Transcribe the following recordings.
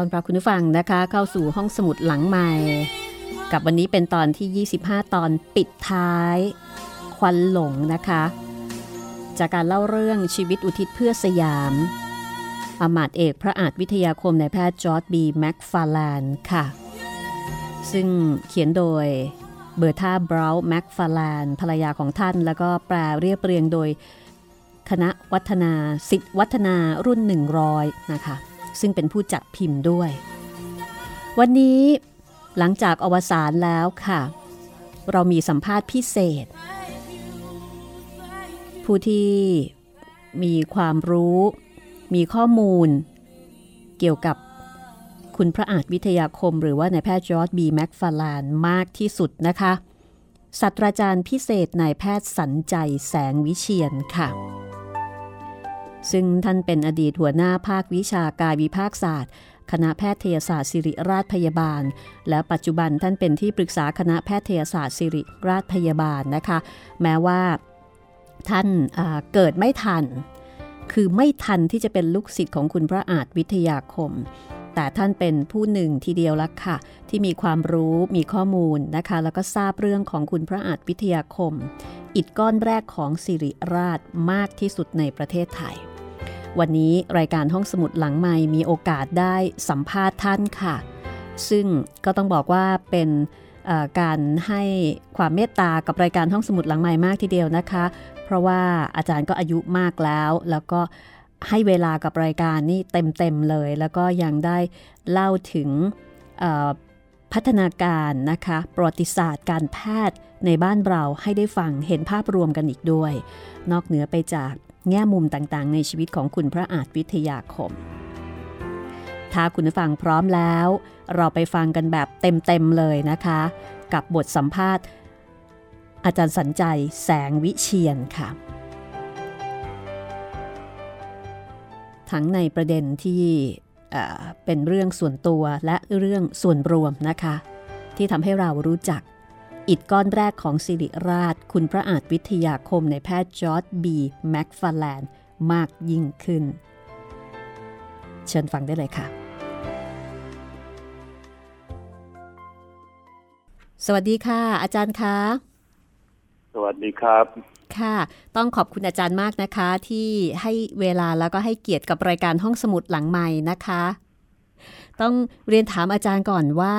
ต้อนรับคุณผู้ฟังนะคะ เข้าสู่ห้องสมุดหลังใหม่ กับวันนี้เป็นตอนที่ 25 ตอนปิดท้าย ควันหลงนะคะ จากการเล่าเรื่องชีวิตอุทิศเพื่อสยามอำมาตย์เอกพระอาจวิทยาคมนายแพทย์จอร์จบีแมคฟาร์แลนด์ค่ะ ซึ่งเขียนโดยเบอร์ธาบราวน์แมคฟาร์แลนด์ภรรยาของท่าน แล้วก็แปลเรียบเรียงโดยคณะวัฒนาสิทธิวัฒนารุ่น 100 นะคะ ซึ่งเป็นผู้จัดพิมพ์ด้วย วันนี้หลังจากอวสานแล้วค่ะ เรามีสัมภาษณ์พิเศษ ผู้ที่มีความรู้ มีข้อมูล เกี่ยวกับคุณพระอาจวิทยาคม หรือว่านายแพทย์จอร์ดบีแม็กฟาลานมากที่สุดนะคะศาสตราจารย์พิเศษนายแพทย์สันใจแสงวิเชียนค่ะ ซึ่งท่านเป็นอดีตหัวหน้าภาควิชากายวิภาคศาสตร์ คณะแพทยศาสตร์ศิริราชพยาบาล และปัจจุบันท่านเป็นที่ปรึกษาคณะแพทยศาสตร์ศิริราชพยาบาลนะคะ แม้ว่าท่านอ่าเกิดไม่ทัน คือไม่ทันที่จะเป็นลูกศิษย์ของคุณพระอาจวิทยาคม แต่ท่านเป็นผู้หนึ่งทีเดียวละค่ะ ที่มีความรู้มีข้อมูลนะคะ แล้วก็ทราบเรื่องของคุณพระอาจวิทยาคม อิฐก้อนแรกของสิริราชมากที่สุดในประเทศไทย วันนี้รายการห้องสมุดหลังใหม่มีโอกาสได้สัมภาษณ์ท่านค่ะ ซึ่งก็ต้องบอกว่าเป็นการให้ความเมตตากับรายการห้องสมุดหลังใหม่มากทีเดียวนะคะ เพราะว่าอาจารย์ก็อายุมากแล้ว แล้วก็ให้เวลากับรายการนี่เต็มๆเลย แล้วก็ยังได้เล่าถึงพัฒนาการนะคะประวัติศาสตร์การแพทย์ในบ้านเราให้ได้ฟังเห็นภาพรวมกันอีกด้วย นอกเหนือไปจาก แง่มุมต่างๆ ในชีวิตของคุณพระอาจวิทยาคม ถ้าคุณฟังพร้อมแล้ว เราไปฟังกันแบบเต็มๆเลยนะคะ กับบทสัมภาษณ์ อาจารย์สัญใจแสงวิเชียนค่ะทั้งในประเด็นที่เป็นเรื่องส่วนตัวและเรื่องส่วนรวมนะคะ ที่ทำให้เรารู้จัก อิดก้อนแรกของสิริราช คุณพระอาจวิทยาคมในแพทย์จอร์ดบีแม็กฟาแลนด์มากยิ่งขึ้น เชิญฟังได้เลยค่ะ สวัสดีค่ะ อาจารย์คะ สวัสดีครับ ค่ะ ต้องขอบคุณอาจารย์มากนะคะ ที่ให้เวลาแล้วก็ให้เกียรติกับรายการห้องสมุดหลังใหม่นะคะต้องเรียนถามอาจารย์ก่อนว่า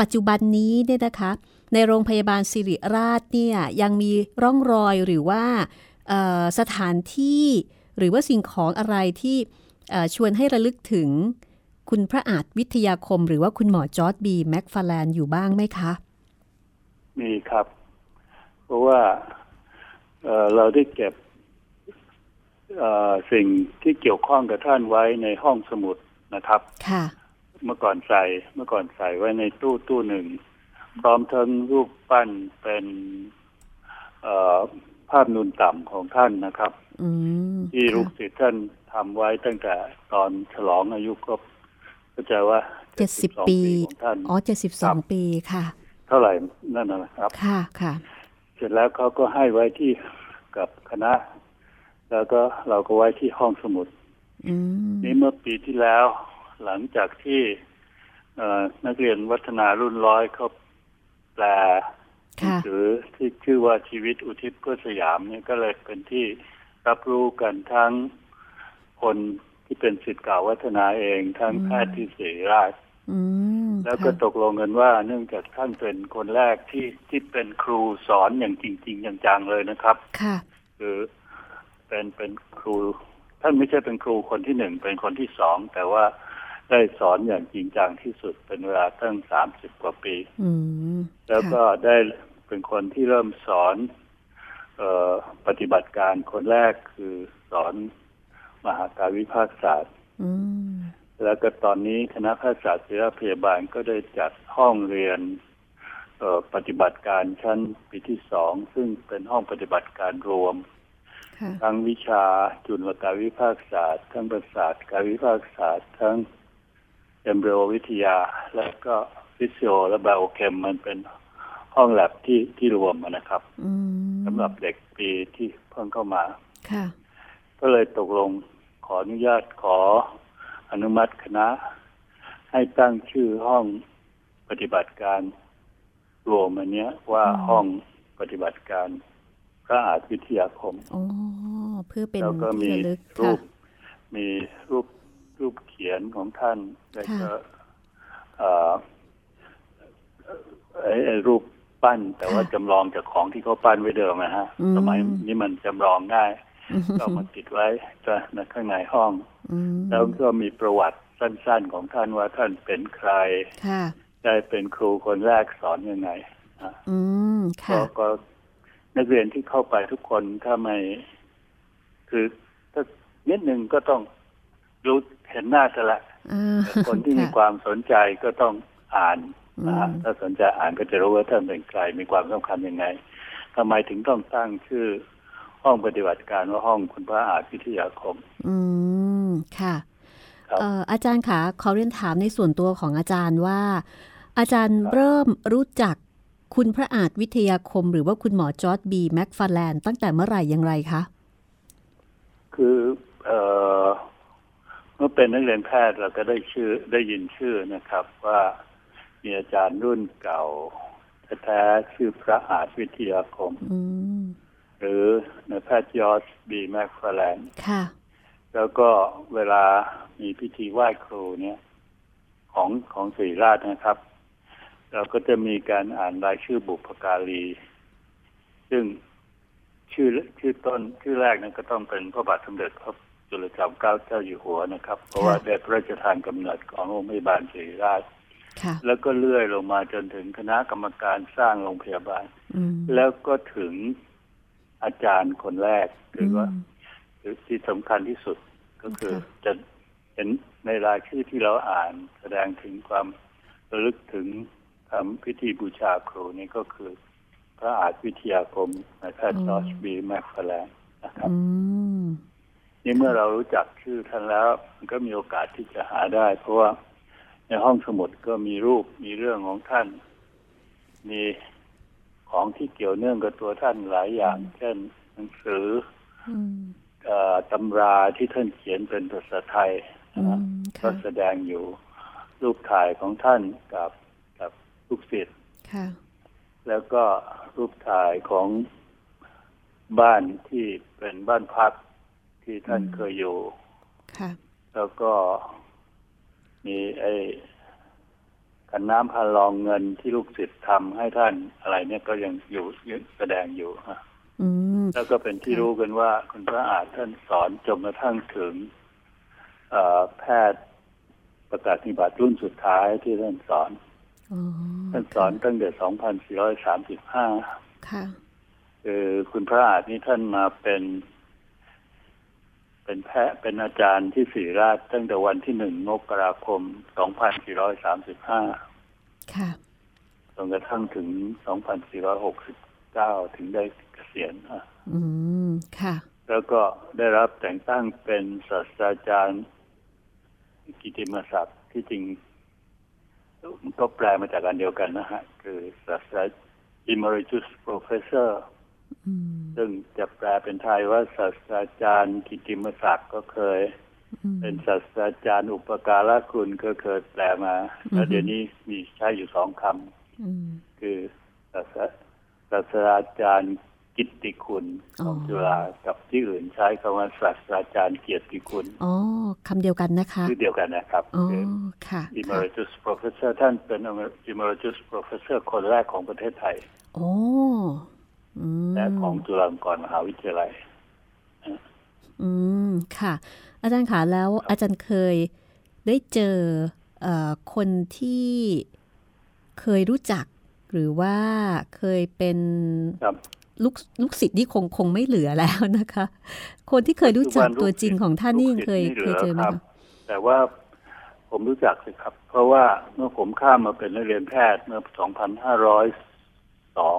ปัจจุบันนี้เนี่ยนะคะ ในโรงพยาบาลสิริราชเนี่ยยังมีร่องรอยหรือว่าสถานที่หรือว่าสิ่งของอะไรที่ชวนให้ระลึกถึงคุณพระอาจวิทยาคม หรือว่าคุณหมอจอร์ดบีแม็กฟาแลนอยู่บ้างไหมคะ มีครับ เพราะว่าเราได้เก็บสิ่งที่เกี่ยวข้องกับท่านไว้ในห้องสมุดนะครับ ค่ะ เมื่อก่อนใส่เมื่อก่อนใส่ไว้ในตู้ตู้หนึ่ง พร้อมทั้งรูปปั้นเป็นภาพนูนต่ำของท่านนะครับที่ลูกศิษย์ท่านทำไว้ตั้งแต่ตอนฉลองอายุครบก็จะว่าเจ็ดสิบปีของท่านอ๋อเจ็ดสิบสองปีค่ะ เท่าไหร่นั่นนะครับ ค่ะค่ะ เสร็จแล้วเขาก็ให้ไว้ที่กับคณะ แล้วก็เราก็ไว้ที่ห้องสมุดนี่เมื่อปีที่แล้ว หลังจากที่นักเรียนวัฒนารุ่นร้อยเขา แปลหรือที่ชื่อว่าชีวิตอุทิศเพื่อสยามเนี่ยก็เลยเป็นที่รับรู้กันทั้งคนที่เป็นสิทธิ์เก่าวัฒนาเอง ทั้งแพทย์ที่เสียราชแล้วก็ตกลงกันว่า เนื่องจากท่านเป็นคนแรกที่ที่เป็นครูสอนอย่างจริงๆอย่างจังเลยนะครับ ค่ะ คือเป็นเป็นครู ท่านไม่ใช่เป็นครูคนที่หนึ่งเป็นคนที่สองแต่ว่า ได้สอนอย่างจริงจังที่สุดเป็นเวลาตั้งสามสิบกว่าปีแล้วก็ได้เป็นคนที่เริ่มสอนออปฏิบัติการคนแรกคือสอนมหาการวิภาคศาสตร์แล้วก็ตอนนี้คณะแพทยศาสตร์ศิลพยาบาลก็ได้จัดห้องเรียนปฏิบัติการชั้นปีที่สอง ซึ่งเป็นห้องปฏิบัติการรวม ทั้งวิชาจุลกาวิภาคศาสตร์ ทั้งประสาทการวิภาคศาสตร์ ทั้ง เอมเบรวิทยา และก็ฟิสิโอและไบโอเคมมันเป็นห้องแลบที่ที่รวมนะครับสำหรับเด็กปีที่เพิ่งเข้ามาก็เลยตกลงขออนุญาตขออนุมัติคณะ ให้ตั้งชื่อห้องปฏิบัติการรวมอันนี้ว่าห้องปฏิบัติการพระอาจวิทยาคมอ๋อเพื่อเป็นแล้วก็มีรูป มีรูป รูปเขียนของท่านแล้วก็ไอ้รูปปั้น แต่ว่าจำลองจากของที่เขาปั้นไว้เดิมนะฮะสมัยนี้มันจำลองง่ายก็มาติดไว้ในข้างในห้อง แล้วก็มีประวัติสั้น ๆ ของท่านว่าท่านเป็นใครได้เป็นครูคนแรกสอนยังไงก็นักเรียนที่เข้าไปทุกคนถ้าไม่ คือถ้านิดหนึ่งก็ต้อง รู้เห็นหน้าจะละคนที่มีความสนใจก็ต้องอ่านถ้าสนใจอ่านก็จะรู้ว่าท่านเป็นใครมีความสำคัญยังไงทำไมถึงต้องตั้งชื่อ ห้องปฏิบัติการว่าห้องคุณพระอาจพิทยาคม อืมค่ะอาจารย์คะขอเรียนถามในส่วนตัวของอาจารย์ว่า อาจารย์เริ่มรู้จักคุณพระอาจวิทยาคม หรือว่าคุณหมอจอร์ดบีแม็กฟาแลนด์ตั้งแต่เมื่อไหร่อย่างไรคะ คืออ มื่อเป็นนักเรียนแพทย์เราก็ได้ชื่อได้ยินชื่อนะครับ ว่ามีอาจารย์รุ่นเก่าแท้ๆชื่อพระอาจวิทยาคมหรือในแพทย์ยอสบีแมคฟาแลนค่ะแล้วก็เวลามีพิธีไหว้ครูเนี่ย ของของศรีราชนะครับ เราก็จะมีการอ่านรายชื่อบุพการี ซึ่งชื่อชื่อต้นชื่อแรกนั้นก็ต้องเป็นพระบาทสมเด็จพระ จุลจอมเกล้าเจ้าอยู่หัวนะครับ เพราะว่าได้พระราชทานกำเนิดของโรงพยาบาลศรีราชแล้วก็เลื่อยลงมาจนถึงคณะกรรมการสร้างโรงพยาบาล แล้วก็ถึงอาจารย์คนแรกคือว่าที่สำคัญที่สุดก็คือจะเห็นในรายชื่อที่เราอ่านแสดงถึงความระลึกถึงทำพิธีบูชาครูนี่ก็คือ พระอาจวิทยาคมในแพทย์จอร์จบีแมคฟาแลนนะครับ นี่เมื่อเรารู้จักชื่อท่านแล้วมันก็มีโอกาสที่จะหาได้ เพราะว่าในห้องสมุดก็มีรูปมีเรื่องของท่าน มีของที่เกี่ยวเนื่องกับตัวท่านหลายอย่าง เช่นหนังสือตำราที่ท่านเขียนเป็นภาษาไทยก็แสดงอยู่รูปถ่ายของท่านกับกับลูกศิษย์แล้วก็รูปถ่ายของบ้านที่เป็นบ้านพัก ที่ท่านเคยอยู่แล้วก็มีไอ้กันน้ำพันลองเงินที่ลูกศิษย์ทำให้ท่านอะไรเนี่ยก็ยังอยู่แสดงอยู่ฮะแล้วก็เป็นที่รู้กันว่าคุณพระอาจท่านสอนจนกระทั่งถึงแพทย์ประกาศนิบัติรุ่นสุดท้ายที่ท่านสอนท่านสอนตั้งแต่ 2435 ค่ะ คือคุณพระอาจนี่ท่านมาเป็น เป็นแพทย์เป็นอาจารย์ที่ศรีราชตั้งแต่วันที่หนึ่งมกราคมสองพันสี่ร้อยสามสิบห้าค่ะจนกระทั่งถึงสองพันสี่ร้อยหกสิบเก้าถึงได้เกษียณอะอืม ค่ะ แล้วก็ได้รับแต่งตั้งเป็นศาสตราจารย์กิติมศักดิ์ที่จริงก็แปลมาจากการเดียวกันนะฮะ คือศาสตรา emeritus professor ซึ่งจะแปลเป็นไทยว่าศาสตราจารย์กิติมศักดิ์ก็เคย เป็นศาสตราจารย์อุปการะคุณก็เคยแปลมา แล้วเดี๋ยวนี้มีใช้อยู่สองคำคือศาสตราจารย์กิตติคุณของจุฬากับที่อื่นใช้คำว่าศาสตราจารย์เกียรติคุณอ๋อคำเดียวกันนะคะชื่อเดียวกันนะครับอ๋อค่ะ emeritus professor ท่านเป็น emeritus professor คนแรกของประเทศไทย โอ้ และของจุฬาลงกรณ์มหาวิทยาลัยอืมค่ะ อาจารย์ขาแล้วอาจารย์เคยได้เจออคนที่เคยรู้จัก หรือว่าเคยเป็นลูกลูกศิษย์นี่คงคงไม่เหลือแล้วนะคะ คนที่เคยรู้จักตัวจริงของท่านนี่เคยเคยเจอไหมคะแต่ว่าผมรู้จักสิครับ เพราะว่าเมื่อผมข้ามมาเป็นนักเรียนแพทย์เมื่อ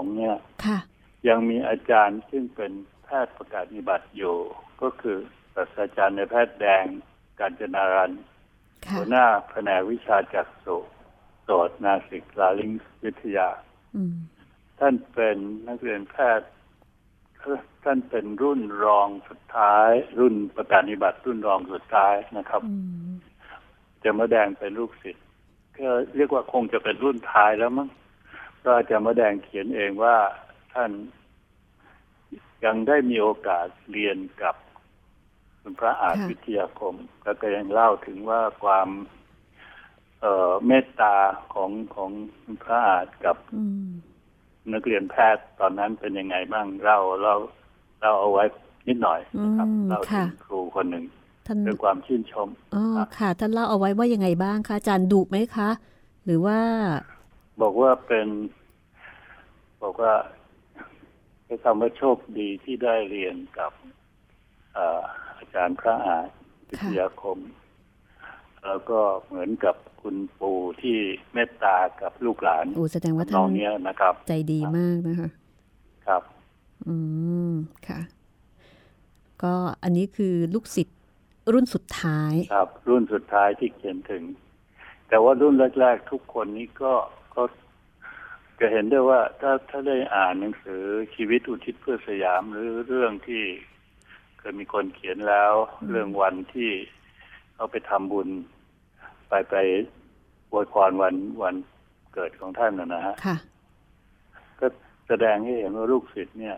2502 เนี่ย ยังมีอาจารย์ซึ่งเป็นแพทย์ประกาศนิบัติอยู่ ก็คือศาสตราจารย์ในแพทย์แดงกาญจนารันหัวหน้าแผนกวิชาจักษุโสดนาสิกลาลิงวิทยาท่านเป็นนักเรียนแพทย์ ท่านเป็นรุ่นรองสุดท้าย รุ่นประกาศนิบัติรุ่นรองสุดท้ายนะครับจะมาแดงเป็นลูกศิษย์ก็เรียกว่าคงจะเป็นรุ่นท้ายแล้วมั้งก็จะมาแดงเขียนเองว่า ท่านยังได้มีโอกาสเรียนกับคุณพระอาจวิทยาคม แล้วก็ยังเล่าถึงว่าความเเมตตาของของคุณพระอาจกับนักเรียนแพทย์ตอนนั้นเป็นยังไงบ้างเล่าเราเราเอาไว้นิดหน่อยนะครับเล่าถึงครูคนหนึ่งด้วยความชื่นชมอ๋อค่ะ ท่านเล่าเอาไว้ว่ายังไงบ้างคะอาจารย์ดุไหมคะ หรือว่า บอกว่าเป็น บอกว่า ช้คำว่าโชคดีที่ได้เรียนกับอาจารย์พระอาจวิทยาคม แล้วก็เหมือนกับคุณปู่ที่เมตตากับลูกหลานโอ้แสดงว่าท่านนี้นะครับ ใจดีมากนะคะ ครับ อืมค่ะ ก็อันนี้คือลูกศิษย์รุ่นสุดท้าย ครับ รุ่นสุดท้ายที่เขียนถึง แต่ว่ารุ่นแรก ๆ ทุกคนนี้ก็ก็ จะเห็นได้ว่าถ้าถ้าได้อ่านหนังสือชีวิตอุทิศเพื่อสยามหรือเรื่องที่เคยมีคนเขียนแล้ว เรื่องวันที่เขเขาไปทำบุญ ไปไปอวยพรวันวันเกิดของท่านนะนะฮะค่ะก็แสดงให้เห็นว่าลูกศิษย์เนี่ย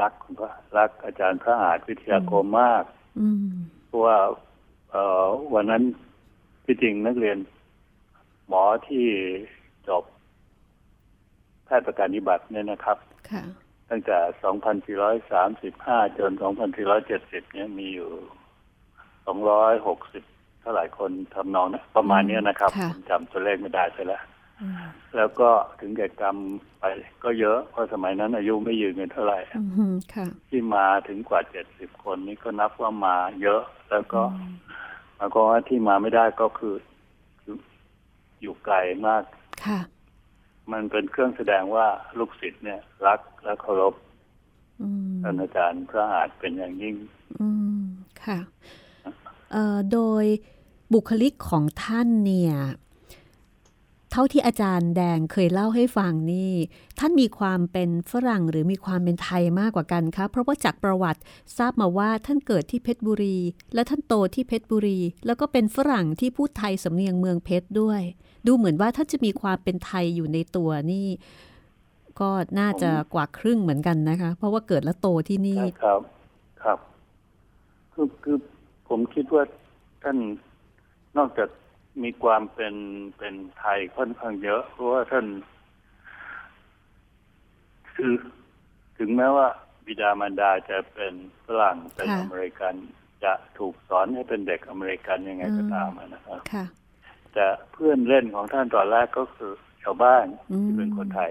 รักคุณพระรักอาจารย์พระอาจวิทยาคมมากอืมเพราะว่าเอ่อวันนั้นที่จริงนักเรียน หมอที่จบ แพทย์ประกันนิบัติเนี่ยนะครับค่ะตั้งแต่ 2435 จน 2470 เนี่ยมีอยู่ 260 เท่าไหร่คนทำนองนะประมาณเนี้ยนะครับค่ะผมจำตัวเลขไม่ได้ใช่แล้วอืมแล้วก็ถึงแก่กรรมไปก็เยอะ เพราะสมัยนั้นอายุไม่ยืนกันเท่าไหร่อืมค่ะที่มาถึงกว่า 70 คนนี่ก็นับว่ามาเยอะ แล้วก็หมายความว่าที่มาไม่ได้ก็คืออยู่อยู่ไกลมากค่ะ มันเป็นเครื่องแสดงว่าลูกศิษย์เนี่ย รักและเคารพอืมท่านอาจารย์พระอาจเป็นอย่างยิ่ง อืมค่ะเอ่อโดยบุคลิกของท่านเนี่ยเท่าที่อาจารย์แดงเคยเล่าให้ฟังนี่ ท่านมีความเป็นฝรั่งหรือมีความเป็นไทยมากกว่ากันคะเพราะว่าจากประวัติทราบมาว่าท่านเกิดที่เพชรบุรี และท่านโตที่เพชรบุรี แล้วก็เป็นฝรั่งที่พูดไทยสำเนียงเมืองเพชรด้วย ดูเหมือนว่าท่านจะมีความเป็นไทยอยู่ในตัวนี่ ก็น่าจะกว่าครึ่งเหมือนกันนะคะ เพราะว่าเกิดและโตที่นี่ครับครับคือคือผมคิดว่าท่านนอกจาก มีความเป็นเป็นไทยค่อนข้างเยอะ เพราะว่าท่านคือถึงแม้ว่าบิดามารดาจะเป็นฝรั่งเป็นค่ะอเมริกัน จะถูกสอนให้เป็นเด็กอเมริกันยังไงก็อืมตามอะนะครับค่ะแต่เพื่อนเล่นของท่านตอนแรกก็คือชาวบ้านอืมที่เป็นคนไทย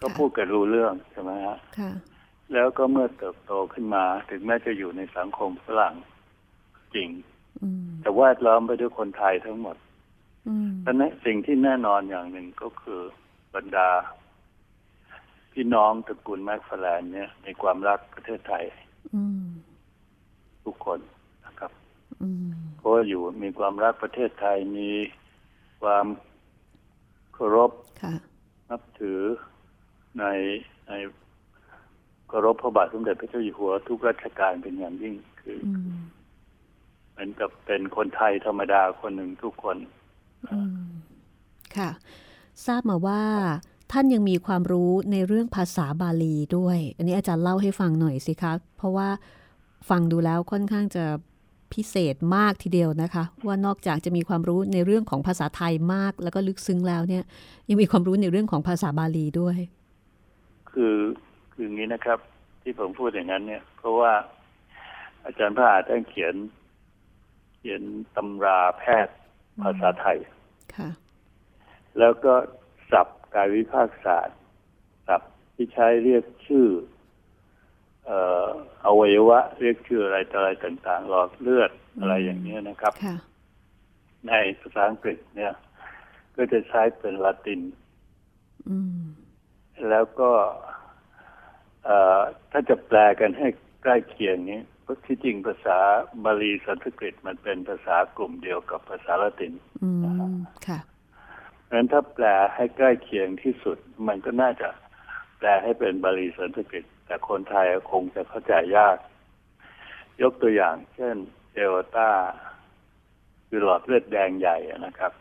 ก็ค่ะพูดกันรู้เรื่องใช่ไหมฮะค่ะแล้วก็เมื่อเติบโตขึ้นมา ถึงแม้จะอยู่ในสังคมฝรั่งจริงอืม แต่แวดล้อมไปด้วยคนไทยทั้งหมดอืมดังนั้นสิ่งที่แน่นอนอย่างหนึ่งก็คือบรรดา พี่น้องตระกูลแมคฟาแลนด์เนี่ยมีความรักประเทศไทยอืมทุกคนนะครับอืมเพราะว่าอยู่มีความรักประเทศไทยมีความเคารพค่ะนับถือในในเคารพพระบาทสมเด็จพระเจ้าอยู่หัว ทุกราชการเป็นอย่างยิ่งคืออื มเหมือนกับเป็นคนไทยธรรมดาคนหนึ่งทุกคนอืมค่ะ ทราบมาว่าท่านยังมีความรู้ในเรื่องภาษาบาลีด้วย อันนี้อาจารย์เล่าให้ฟังหน่อยสิคะ เพราะว่าฟังดูแล้วค่อนข้างจะพิเศษมากทีเดียวนะคะ ว่านอกจากจะมีความรู้ในเรื่องของภาษาไทยมาก แล้วก็ลึกซึ้งแล้วเนี่ย ยังมีความรู้ในเรื่องของภาษาบาลีด้วย คือคืออย่างนี้นะครับ ที่ผมพูดอย่างนั้นเนี่ย เพราะว่าอาจารย์พระอาจท่านเขียน เขียนตำราแพทย์ภาษาไทยค่ะแล้วก็ศัพท์กายวิภาคศาสตร์ศัพท์ที่ใช้เรียกชื่อเอ่ออวัยวะ เรียกชื่ออะไรต่ออะไรต่างๆหลอดเลือดอะไรอย่างนี้ยนะครับค่ะในภาษาอังกฤษเนี่ย ก็จะใช้เป็นละตินอืมแล้วก็เอ่อถ้าจะแปลกันให้ใกล้เคียงนี้เพราะที่จริงภาษาบาลีสันสกฤตมันเป็นภาษากลุ่มเดียวกับภาษาละตินอืมค่ะเพราะฉะนั้นถ้าแปลให้ใกล้เคียงที่สุด มันก็น่าจะแปลให้เป็นบาลีสันสกฤต แต่คนไทยคงจะเข้าใจยาก ยกตัวอย่าง เช่นเดลต้า คือหลอดเลือดแดงใหญ่อะนะครับ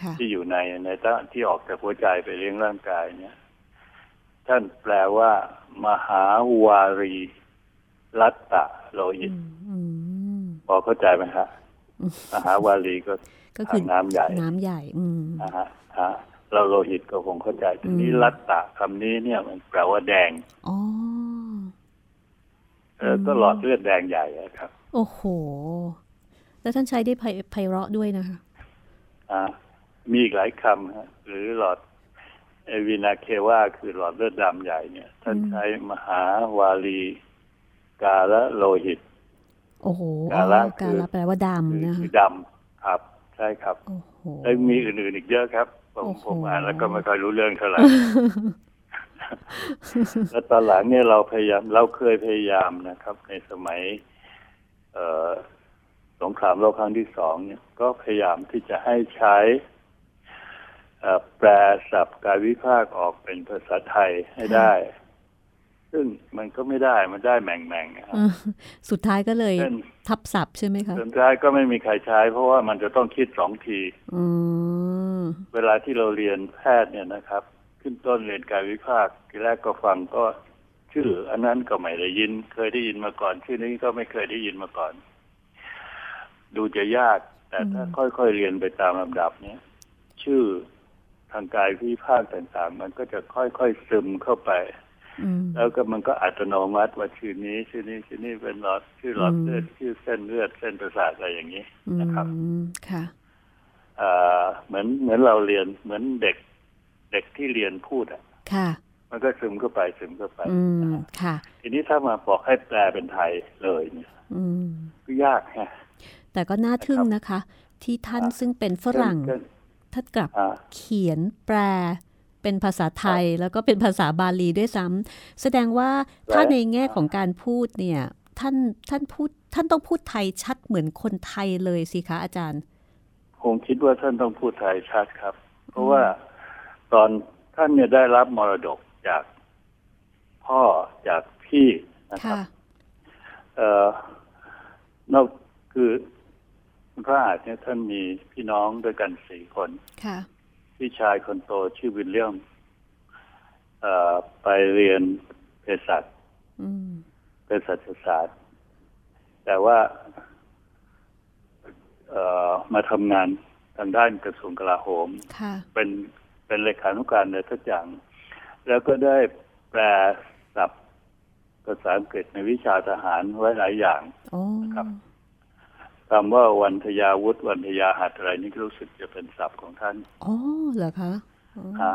ค่ะที่อยู่ในในต้านที่ออกจากหัวใจไปเลี้ยงร่างกายเนี่ย ท่านแปลว่า มหาวารี รัตตะโลหิตอืมอืมพอเข้าใจไหมฮะมหาวารีก็ก็คือทางน้ำใหญ่น้ำใหญ่ อืมนะฮะฮะเราโลหิตก็คงเข้าใจทีนี้อืมรัตตะคำนี้เนี่ยมันแปลว่าแดงอ๋อเออก็หลอดเลือดแดงใหญ่อะครับ โอ้โห แล้วท่านใช้ได้ไพไพเราะด้วยนะคะอ่ามีอีกหลายคำฮะหรือหลอดเอวินาเคว่าคือหลอดเลือดดำใหญ่เนี่ย ท่านอืมใช้มหาวารี กาละโลหิต โอ้โหกาละอ๋อกาละคือแปลว่าคือดำนะคืคะอดำครับ ใช่ครับโอ้โหแล้วมีอื่นๆอีกเยอะครับ ผมโอ้โหผมอ่านแล้วก็ไม่ค่อยรู้เรื่องเท่าไหร่แล้วตอนหลังเนี่ยเราพยายามเราเคยพยายามนะครับ ในสมัย เอ่อสงครามโลกครั้งที่สองเนี่ย ก็พยายามที่จะให้ใช้เอ่อแปลศัพท์กายวิภาคออกเป็นภาษาไทยให้ได้ ซึ่งมันก็ไม่ได้มันได้แหม่งแม่งครับเออสุดท้ายก็เลยเช่นทับศัพท์ใช่ไหมคะสุดท้ายก็ไม่มีใครใช้ เพราะว่ามันจะต้องคิดสองทีอืมเวลาที่เราเรียนแพทย์เนี่ยนะครับ ขึ้นต้นเรียนกายวิภาคทีแรกก็ฟังก็ชื่อ อันนั้นก็ไม่ได้ยิน เคยได้ยินมาก่อน ชื่อนี้ก็ไม่เคยได้ยินมาก่อน ดูจะยาก แต่ถ้าค่อยๆเรียนไปตามลำดับ เนี่ย ชื่อทางกายวิภาคต่างๆ มันก็จะค่อยๆซึมเข้าไปอืม แล้วก็มันก็อัตโนมัติว่าชื่อนี้ ชื่อนี้ชื่อนี้เป็นหลอดชื่อหลอดเลือดชื่อเส้นเลือดเส้นประสาทอะไรอย่างนี้อืนะครับมค่ะอ่าเหมือนเหมือนเราเรียนเหมือนเด็ก เด็กที่เรียนพูดอะ ค่ะ มันก็ซึมเข้าไปซึมเข้าไปอืมค่ะ ทีนี้ถ้ามาบอกให้แปลเป็นไทยเลยเนี่ยอืมก็ยากฮะแต่ก็น่าทึ่งนะคะ ที่ท่านซึ่งเป็นฝรั่งเช่นท่านกลับอ่าเขียนแปล เป็นภาษาไทยแล้วก็เป็นภาษาบาลีด้วยซ้ำแสดงว่าถ้าในแง่ของการพูดเนี่ยท่านท่านพูดท่านต้องพูดไทยชัดเหมือนคนไทยเลยสิคะอาจารย์คงคิดว่าท่านต้องพูดไทยชัดครับ เพราะว่าตอนท่านเนี่ยได้รับมรดกจากพ่อจากพี่นะครับค่ะเอ่อนอกคือคุณพระอาจเนี่ยท่านมีพี่น้องด้วยกันสี่คน ค่ะ พี่ชายคนโตชื่อวิลเลียมเอ่อไปเรียนเภสัชอืมเภสัชศาสตร์ แต่ว่าเอ่อมาทำงานทางด้านกระทรวงกลาโหมค่ะเป็นเป็นเลขานุการในทุกอย่าง แล้วก็ได้แปลศัพท์ภาษาอังกฤษในวิชาทหารไว้หลายอย่างโอ้ครับ คำว่าวันทยาวุธวันทยหัตถ์อะไรนี่รู้สึกจะเป็นศัพท์ของท่านอ๋อเหรอคะอ๋อฮะ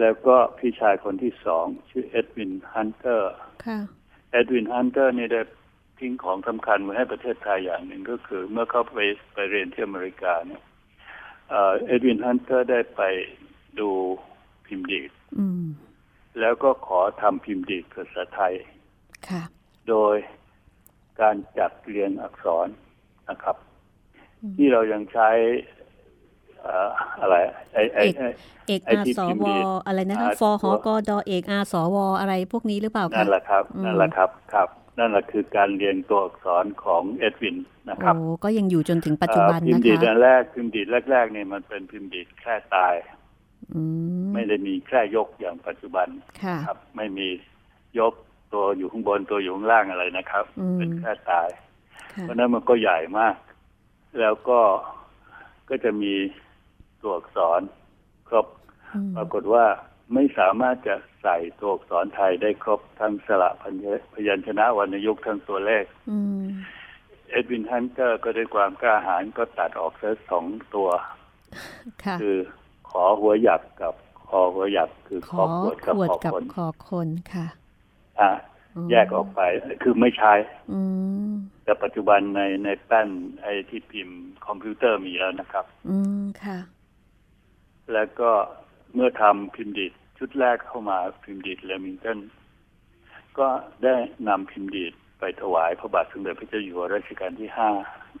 แล้วก็พี่ชายคนที่สองชื่อเอ็ดวินฮันเตอร์ค่ะเอ็ดวินฮันเตอร์นี่ได้ทิ้งของสำคัญไว้ให้ประเทศไทยอย่างหนึ่งก็คือ เมื่อเขาไปไปเรียนที่อเมริกาเนี่ยเอ่อเอ็ดวินฮันเตอร์ได้ไปดูพิมพ์ดีดอืมแล้วก็ขอทำพิมพ์ดีดภาษาไทยค่ะโดยการจัดเรียงอักษร นะครับ ที่เรายังใช้เอ่ออะไรไอไอไอ้เอกไอ้อาที่สพิมพ์วดีอะไรนะคะอ่าฟอหอกอดอเอกอาสวอะไรพวกนี้หรือเปล่าคะนั่นแหละครับอืมนั่นแหละครับครับ นั่นแหละคือการเรียงตัวอักษรของเอ็ดวินนะครับโอ้ก็ยังอยู่จนถึงปัจจุบันเอ่อพิมนะพ์ดีดคะอันแรกพิมพ์ดีดแรกๆเนี่ยมันเป็นพิมพ์ดีดแค่ตายอืมไม่ได้มีแค่ยกอย่างปัจจุบันค่ะครับ ไม่มียกตัวอยู่ข้างบนตัวอยู่ข้างล่างอะไรนะครับอืมเป็นแค่ตายค่ะ เพราะฉะนั้นมันก็ใหญ่มาก แล้วก็ก็จะมีตัวอักษรครบอืมปรากฏว่าไม่สามารถจะใส่ตัวอักษรไทยได้ครบทั้งสระพันยพยัญชนะวรรณยุกต์ทั้งตัวเลขอืมเอ็ดวินฮันเตอร์ก็ด้วยความกล้าหาญก็ตัดออกเสียสองตัวค่ะคือขอหัวหยักกับคอหัวหยักคือขอขอขวดกับขวดคอกับคนคอคนค่ะอะอืม แยกออกไปคือไม่ใช้อืมแต่ปัจจุบันในในแป้นไอ้ที่พิมพ์คอมพิวเตอร์มีแล้วนะครับ อืมค่ะ แล้วก็เมื่อทำพิมพ์ดีดชุดแรกเข้ามาพิมพ์ดีดเลมิงตันก็ได้นำพิมพ์ดีดไปถวายพระบาทสมเด็จพระเจ้าอยู่หัวรัชกาลที่ห้า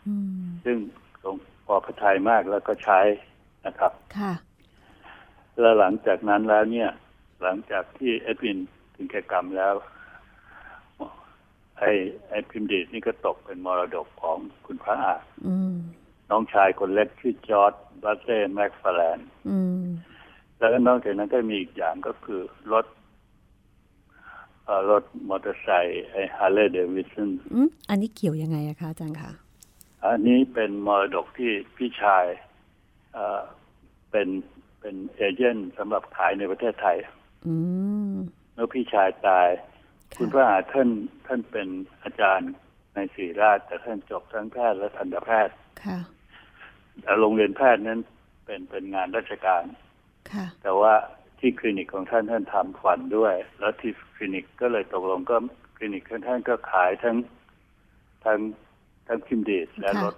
อืมซึ่งทรงพอพระทัยมากแล้วก็ใช้นะครับ ค่ะ แล้วหลังจากนั้นแล้วเนี่ย หลังจากที่เอ็ดวินถึงแก่กรรมแล้ว ไอ้ไอ้พิมพ์ดีดนี่ก็ตกเป็นมรดกของคุณพระอาจอืมน้องชายคนเล็กชื่อจอร์ดบัตเต้แมคฟาร์แลนด์อืมแล้วก็นอกจากนั้นก็มีอีกอย่างก็คือรถเอ่อรถมอเตอร์ไซค์ไอ้ฮาร์เลย์เดวิดสันอืมอันนี้เกี่ยวยังไงอะคะอาจารย์คะอันนี้เป็นมรดกที่พี่ชายเอ่อเป็นเป็น agent สำหรับขายในประเทศไทยอืมเมื่อพี่ชายตาย คุณพระอาจท่านท่านเป็นอาจารย์ในศิริราช แต่ท่านจบทั้งแพทย์และทันตแพทย์ค่ะแต่โรงเรียนแพทย์นั้นเป็นเป็นงานราชการค่ะแต่ว่าที่คลินิกของท่านท่านทำฟันด้วย แล้วที่คลินิกก็เลยตกลงก็คลินิกของท่านก็ขายทั้งทั้งทั้งคิมดีดและค่ะรถ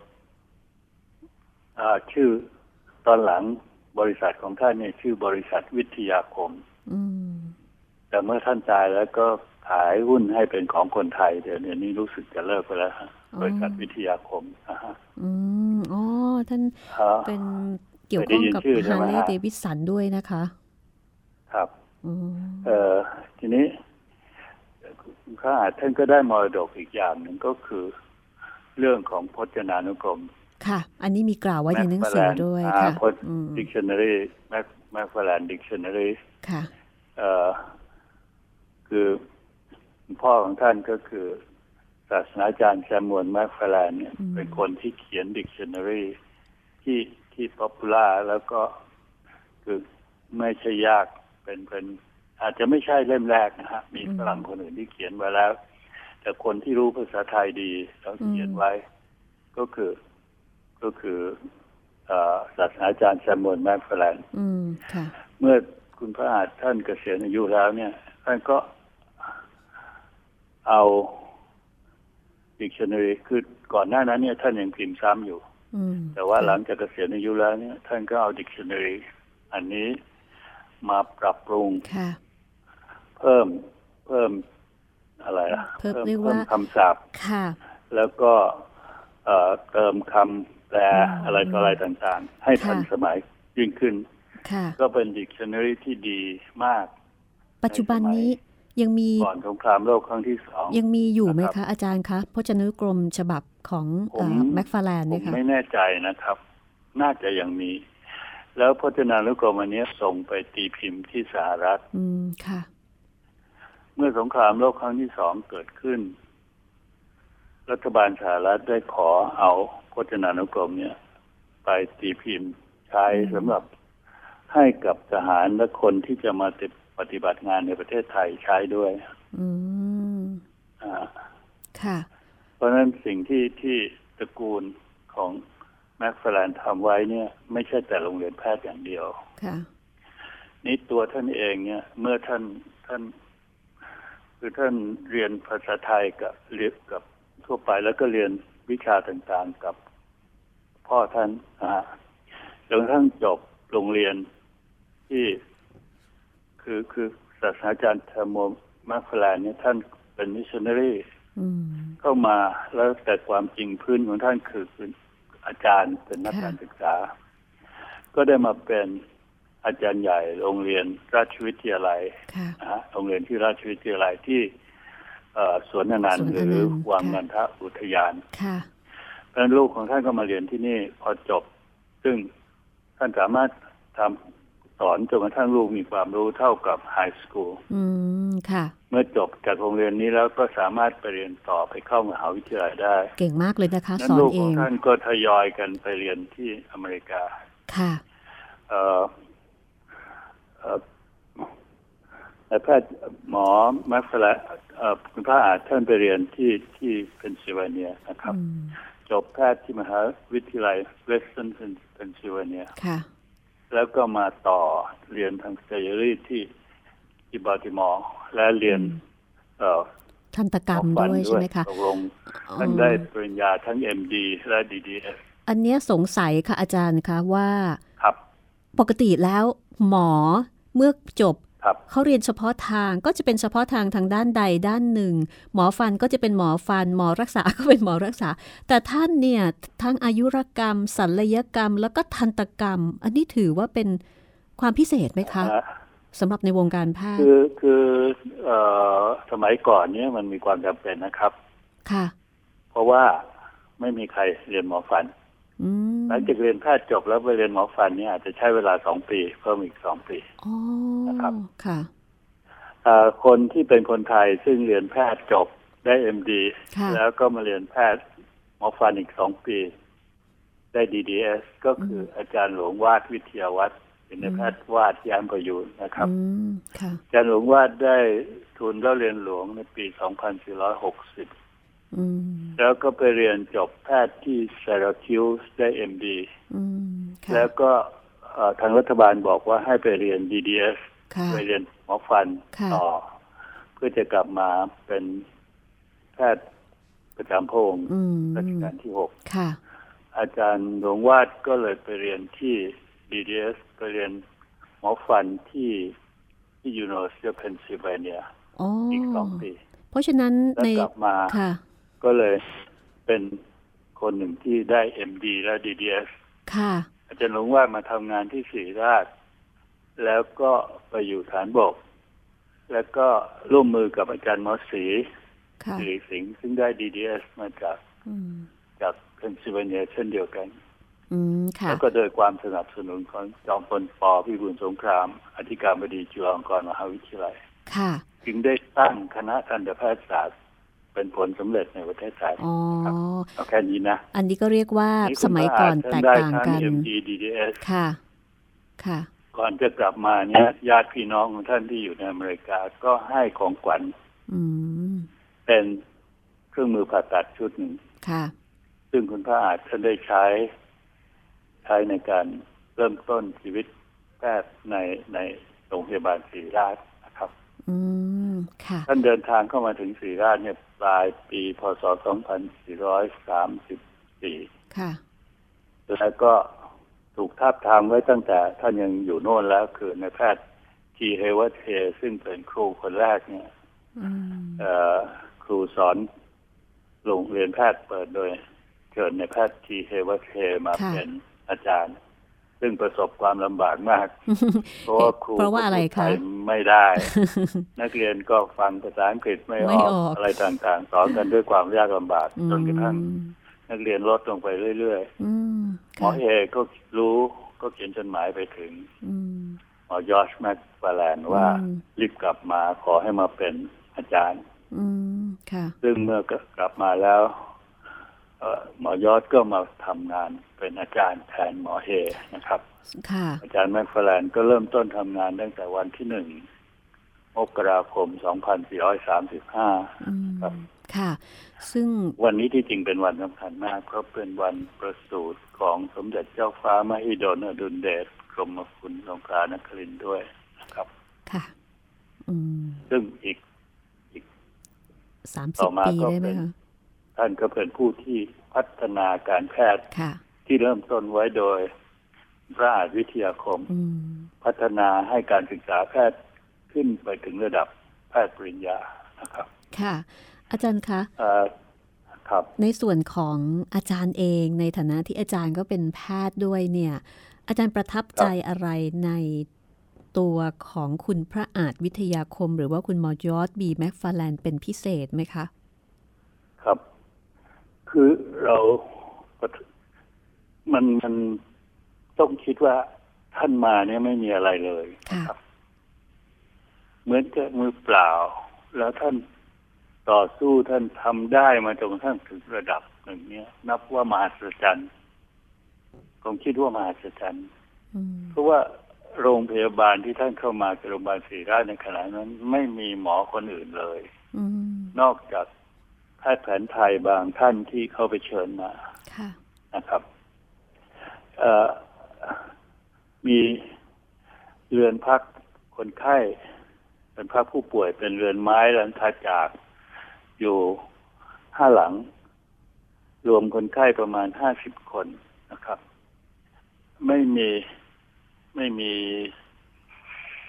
อ่าชื่อตอนหลังบริษัทของท่านเนี่ยชื่อบริษัทวิทยาคมอืมแต่เมื่อท่านตายแล้วก็ ขายหุ้นให้เป็นของคนไทยเดี๋ยวนี้รู้สึกจะเลิกไปแล้วฮะบริษัทวิทยาคมนะฮะอืมอ๋อท่านอ่าเป็นเกี่ยวข้องกับเคยได้ยินชื่อใช่ฮาไหมร์เลฮะย์เดวิสันด้วยนะคะ ครับอืมเอ่อทีนี้คุณข้าท่านก็ได้มรดกอีกอย่างหนึ่งก็คือ เรื่องของพจนานุกรม ค่ะ อันนี้มีกล่าวไว้ในหนังสือด้วยค่ะพจน์ dictionary แมคแมคฟาแลน dictionary ค่ะ เอ่อคือ พ่อของท่านก็คือศาสนาจารย์แซมมวลแมคฟาร์แลนด์เนี่ยเป็นคนที่เขียน dictionary ที่ที่ popular แล้วก็คือไม่ใช่ยากเป็นเป็นอาจจะไม่ใช่เล่มแรกนะฮะ มีฝรั่งคนอื่นที่เขียนไว้แล้ว แต่คนที่รู้ภาษาไทยดีแล้วเขียนไว้ ก็คือก็คือศาสนาจารย์แซมมวลแมคฟาร์แลนด์อืมค่ะเมื่อคุณพระอาจท่านเกษียณอายุแล้วเนี่ยท่านก็ เอา dictionary คือก่อนหน้านั้นเนี่ย ท่านยังพิมพ์ซ้ำอยู่อืมแต่ว่าหลังจากเกษียณอายุแล้วเนี่ย ท่านก็เอา dictionary อันนี้มาปรับปรุงค่ะเพิ่มเพิ่มอะไรล่ะเพิ่มเรียกว่าเพิ่มคำศัพท์ค่ะแล้วก็เอ่อเติมคำแปลอะไรต่ออะไรต่างๆ ให้ทันค่ะสมัยยิ่งขึ้นค่ะก็เป็น dictionary ที่ดีมาก ปัจจุบันนี้ ยังมีก่อนสงครามโลกครั้งที่สองยังมีอยู่ไหมนะครัคะบอาจารย์คะพจนานุกรมฉบับของผมแม็กฟาแลนผเนี่มยค่ะไม่แน่ใจนะครับ น่าจะยังมี แล้วพจนานุกรมอันนี้ส่งไปตีพิมพ์ที่สหรัฐ อืมค่ะ เมื่อสงครามโลกครั้งที่สองเกิดขึ้น รัฐบาลสหรัฐได้ขอเอาพจนานุกรมเนี่ย ไปตีพิมพ์ใช้สำหรับให้กับทหารและคนที่จะมา ปฏิบัติงานในประเทศไทยใช้ด้วย อืมอ่าค่ะ เพราะฉะนั้นสิ่งที่ที่ตระกูลของแม็กฟาแลนทำไว้เนี่ย ไม่ใช่แต่โรงเรียนแพทย์อย่างเดียว ค่ะ นี่ตัวท่านเองเนี่ย เมื่อท่านท่าน คือท่านเรียนภาษาไทยกับเรียนกับทั่วไปแล้วก็เรียนวิชาต่างๆกับพ่อท่านนะฮะจนกระทั่งจบโรงเรียนที่ คือคือศาสตราจารย์เทอร์โมมาฟแลนเนี่ยท่านเป็นมิชชันนารีอืมเข้ามาแล้วแต่ความจริงพื้นของท่านคือเป็นอาจารย์เป็นนักค่ะการศึกษา ก็ได้มาเป็นอาจารย์ใหญ่โรงเรียนราชวิทยาลัยค่ะนะฮะโรงเรียนที่ราชวิทยาลัยที่เอ่อสวนอนันต์สวนหอนันต์รือวังค่ะนันทอุทยานค่ะเพราะฉะนั้นลูกของท่านก็มาเรียนที่นี่พอจบ ซึ่งท่านสามารถทำ สอนจนกระทั่งลูกมีความรู้เท่ากับไฮสคูลอืมค่ะเมื่อจบจากโรงเรียนนี้แล้วก็สามารถไปเรียนต่อไปเข้ามหาวิทยาลัยได้ เก่งมากเลยนะคะนั้นสอนลูกเอของงท่านก็ทยอยกันไปเรียนที่อเมริกา ค่ะเอ่อเอ่อนายแพทย์หมอแมคฟาร์แลนด์เอ่อคุณพระอาจท่านไปเรียนที่ที่เพนซิลเวเนียนะครับอืมจบแพทย์ที่มหาวิทยาลัยเวสเทิร์นเพนซิลเวเนียค่ะ แล้วก็มาต่อเรียนทาง surgery ที่ที่บัลติมอร์และเรียนเอ่อทันตกรรมหมอฟันด้วยใช่ไหมคะตกลงท่านได้ปริญญาทั้ง MD และ DDS อันเนี้ยสงสัยค่ะอาจารย์คะว่า ครับ ปกติแล้วหมอเมื่อจบครับ เขาเรียนเฉพาะทางก็จะเป็นเฉพาะทางทางด้านใดด้านหนึ่ง หมอฟันก็จะเป็นหมอฟัน หมอรักษาก็เป็นหมอรักษา แต่ท่านเนี่ยทั้งอายุรกรรมศัลยกรรม แล้วก็ทันตกรรม อันนี้ถือว่าเป็นความพิเศษไหมคะนะสำหรับในวงการแพทคืย์อคือเอ่อสมัยก่อนเนี้ยมันมีความจำเป็นนะครับ ค่ะ เพราะว่าไม่มีใครเรียนหมอฟันอืม หลังจากเรียนแพทย์จบแล้วไปเรียนหมอฟันเนี่ยอาจจะใช้เวลาสองปีเพิ่มอีกสองปีอ๋อนะครับค่ะเอ่อคนที่เป็นคนไทยซึ่งเรียนแพทย์จบได้ MD ค่ะแล้วก็มาเรียนแพทย์หมอฟันอีกสองปี ได้ DDS ก็คืออาจารย์หลวงวาดวิทยาวัฒน์เป็นนายแพทย์วาดแย้มประยูรนะครับอืมค่ะอาจารย์หลวงวาดได้ทุนเล่าเรียนหลวงในปี 2460อืม แล้วก็ไปเรียนจบแพทย์ที่เซราคิวส์ได้เอ็มดีอืมค่ะแล้วก็เอ่อทางรัฐบาลบอกว่าให้ไปเรียน DDS ค่ะไปเรียนหมอฟันค่ะต่อ เพื่อจะกลับมาเป็นแพทย์ประจำพระองค์อืมรัชกาลที่หกค่ะอาจารย์หลวงวาดก็เลยไปเรียนที่ DDS ไปเรียนหมอฟันที่ที่ University of Pennsylvania อ๋ออีกสองปี เพราะฉะนั้นแล้วในกลับมาค่ะ ก็เลยเป็นคนหนึ่งที่ได้ MD และ DDS ค่ะ อาจารย์หลวงวาดมาทำงานที่ศิริราช แล้วก็ไปอยู่ทหารบก แล้วก็ร่วมมือกับอาจารย์หมอศรีค่ะสิริสิงห์ซึ่งได้ DDS มาจากอืมจากเพนซิลเวเนียเช่นเดียวกันอืมค่ะแล้วก็โดยความสนับสนุนของจอมพลปพิบูลสงคราม อธิการบดีจุฬาลงกรณ์มหาวิทยาลัยค่ะจึงได้ตั้งคณะทันตแพทยศาสตร์ เป็นผลสำเร็จในประเทศไทยอ๋อครับเอาแค่นี้นะ อันนี้ก็เรียกว่านี่คุณสมัยก่อนแตท่กได้ต่างทั้กัน MD DDS ค่ะ ค่ะ ก่อนจะกลับมาเนี่ยญาติพี่น้องของท่านที่อยู่ในอเมริกาก็ให้ของขวัญอืมเป็นเครื่องมือผ่าตัดชุดหนึ่งค่ะ ซึ่งคุณพระอาจท่านได้ใช้ ใช้ในการเริ่มต้นชีวิตแพทย์ในในโรงพยาบาลศรีราชนะครับ อืมค่ะ ท่านเดินทางเข้ามาถึงศรีราชเนี่ยปลายปีพศ 2434 ค่ะ แล้วก็ถูกทับทามไว้ตั้งแต่ท่านยังอยู่โน่นแล้วคือในแพทย์ทีเฮวัตเทซึ่งเป็นครูคนแรกเนี่ยอืมเอ่อครูสอนโรงเรียนแพทย์เปิดโดยเชิญในแพทย์ทีเฮวัตเทมาค่ะเป็นอาจารย์ ซึ่งประสบความลำบากมาก เพราะว่าครูเพราะว่าอะไรคะพูดไทยไม่ได้ นักเรียนก็ฟังภาษาอังกฤษไม่อไม่อกออกอะไรต่างๆ สอนกันด้วยความยากลำบากจนกระทั่งอืมนักเรียนลดลงไปเรื่อยอืมๆหมอค่ะเอก็รู้ก็เขียนจดหมายไปถึงอืมหมอยอชแม็กฟาแลนด์ว่าอืมรีบกลับมาขอให้มาเป็นอาจารย์อืมค่ะ ซึ่งเมื่อกลับมาแล้วเอ่อ หมอยอชก็มาทำงานเป็นอาจารย์แทนหมอเฮย์นะครับค่ะอาจารย์แม็กฟาแลนด์ก็เริ่มต้นทำงานตั้งแต่วันที่หนึ่งมกราคม 2435อืมครับ ค่ะ ซึ่งวันนี้ที่จริงเป็นวันสำคัญมากเพราะเป็นวันประสูติของสมเด็จเจ้าฟ้ามหิดลอดุลเดชกรมคุณสงครานครินทร์ด้วยนะครับ ค่ะ อืม ซึ่งอีกสามต่สิอบมาปีก็ได้ไหมเป็นคะ ท่านก็เป็นผู้ที่พัฒนาการแพทย์ค่ะที่เริ่มต้นไว้โดยพระอาจวิทยาคมอืมพัฒนาให้การศึกษาแพทย์ขึ้นไปถึงระดับแพทย์ปริญญานะครับ ค่ะ อาจารย์คะเอ่อครับ ในส่วนของอาจารย์เองในฐานะที่อาจารย์ก็เป็นแพทย์ด้วยเนี่ย อาจารย์ประทับใจอะไรในตัวของคุณพระอาจวิทยาคม หรือว่าคุณหมอยอร์ชบีแม็กฟาแลนด์เป็นพิเศษไหมคะ ครับ คือเรามันมันต้องคิดว่าท่านมาเนี่ยไม่มีอะไรเลยค่ะครับเหมือนกับมือเปล่า แล้วท่านต่อสู้ท่านทำได้มาจนกระทั่งถึงระดับหนึ่งเนี่ยนับว่ามหัศจรรย์ผมคิดว่ามหัศจรรย์อืมเพราะว่าโรงพยาบาลที่ท่านเข้ามาคือโรงพยาบาลศรีราชในขณะนั้น ไม่มีหมอคนอื่นเลยอืมนอกจาก แพทย์แผนไทยบางท่านที่เข้าไปเชิญมาค่ะนะครับเอ่อมีเรือนพักคนไข้เป็นพักผู้ป่วยเป็นเรือนไม้หลังคาจากอยู่ห้าหลัง รวมคนไข้ประมาณห้าสิบคนนะครับ ไม่มีไม่มี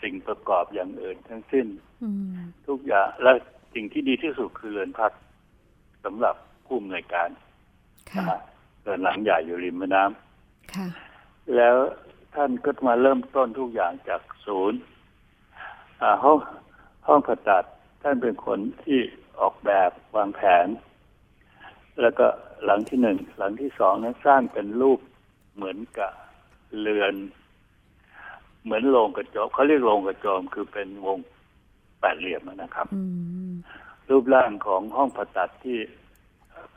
สิ่งประกอบอย่างอื่นทั้งสิ้นอืมทุกอย่างและสิ่งที่ดีที่สุดคือเรือนพัก สำหรับผู้อำนวยการค่ะนะฮะเรือนหลังใหญ่อยู่ริมแม่น้ำค่ะแล้วท่านก็มาเริ่มต้นทุกอย่างจากศูนย์อ่าห้องห้องผ่าตัดท่านเป็นคนที่ออกแบบวางแผน แล้วก็หลังที่หนึ่งหลังที่สองนั้นสร้างเป็นรูปเหมือนกับเรือน เหมือนโรงกระจกเขาเรียกโรงกระจกคือเป็นวงแปดเหลี่ยมนะครับอืม รูปร่างของห้องผ่าตัดที่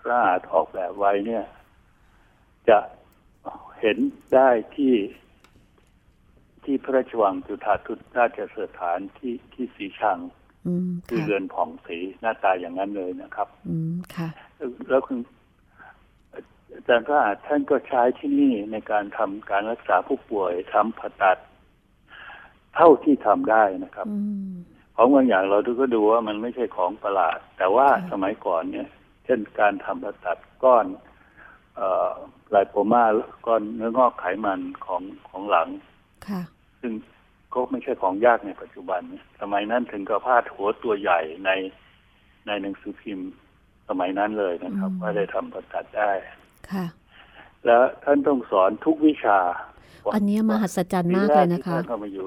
พระอาจออกแบบไว้เนี่ย จะเห็นได้ที่ที่พระราชวังจุฑาทุตราชสถานที่ที่สีชังอืมคือค่ะเรือนผ่องสีหน้าตาอย่างนั้นเลยนะครับ อืมค่ะ แล้วคุณอาจารย์พระอาจท่านก็ใช้ที่นี่ในการทำการรักษาผู้ป่วยทำผ่าตัด เท่าที่ทำได้นะครับอืม ของบางอย่างเราก็ดูว่ามันไม่ใช่ของประหลาด แต่ว่าค่ะสมัยก่อนเนี่ย เช่นการทำผ่าตัดก้อนเอ่อไลโปมาก้อนเนื้องอกไขมันของของหลังค่ะซึ่งก็ไม่ใช่ของยากในปัจจุบันเนี่ยสมัยนั้นถึงกับพาดหัวตัวใหญ่ในในหนังสือพิมพ์สมัยนั้นเลยนะครับอืมว่าได้ทำผ่าตัดได้ค่ะ แล้วท่านต้องสอนทุกวิชา อันเนี้ยมหัศจรรย์มากเลยนะคะปีแรกที่ท่านเข้ามาอยู่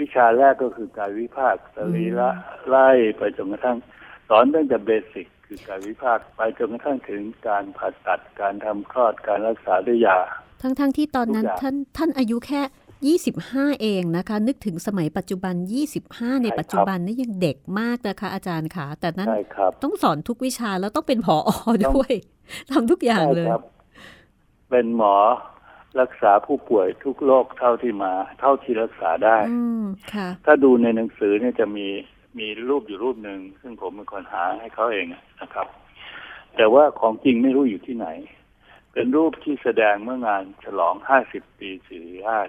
วิชาแรกก็คือการวิพากษ์สรีระไล่ไปจนกระทั่งสอนตั้งแต่เบสิกคือการวิพากษ์ไปจนกระทั่งถึงการผ่าตัดการทำคลอดการรักษาด้วยยา ทั้งๆทที่ตอนนั้นทุกอย่างท่านท่านอายุแค่ 25 เองนะคะ นึกถึงสมัยปัจจุบัน 25 ในใช่ครับปัจจุบันนี่ยังเด็กมากนะคะอาจารย์ค่ะ แต่นั้นใช่ครับต้องสอนทุกวิชาแล้วต้องเป็นผออด้วยทำทุกอย่างเลยใช่ครับเป็นหมอ รักษาผู้ป่วยทุกโรคเท่าที่มา เท่าที่รักษาได้อืมค่ะถ้าดูในหนังสือเนี่ยจะมีมีรูปอยู่รูปหนึ่งซึ่งผมเป็นคนหาให้เขาเองนะครับ แต่ว่าของจริงไม่รู้อยู่ที่ไหน เป็นรูปที่แสดงเมื่องานฉลอง 50 ปีสิริราช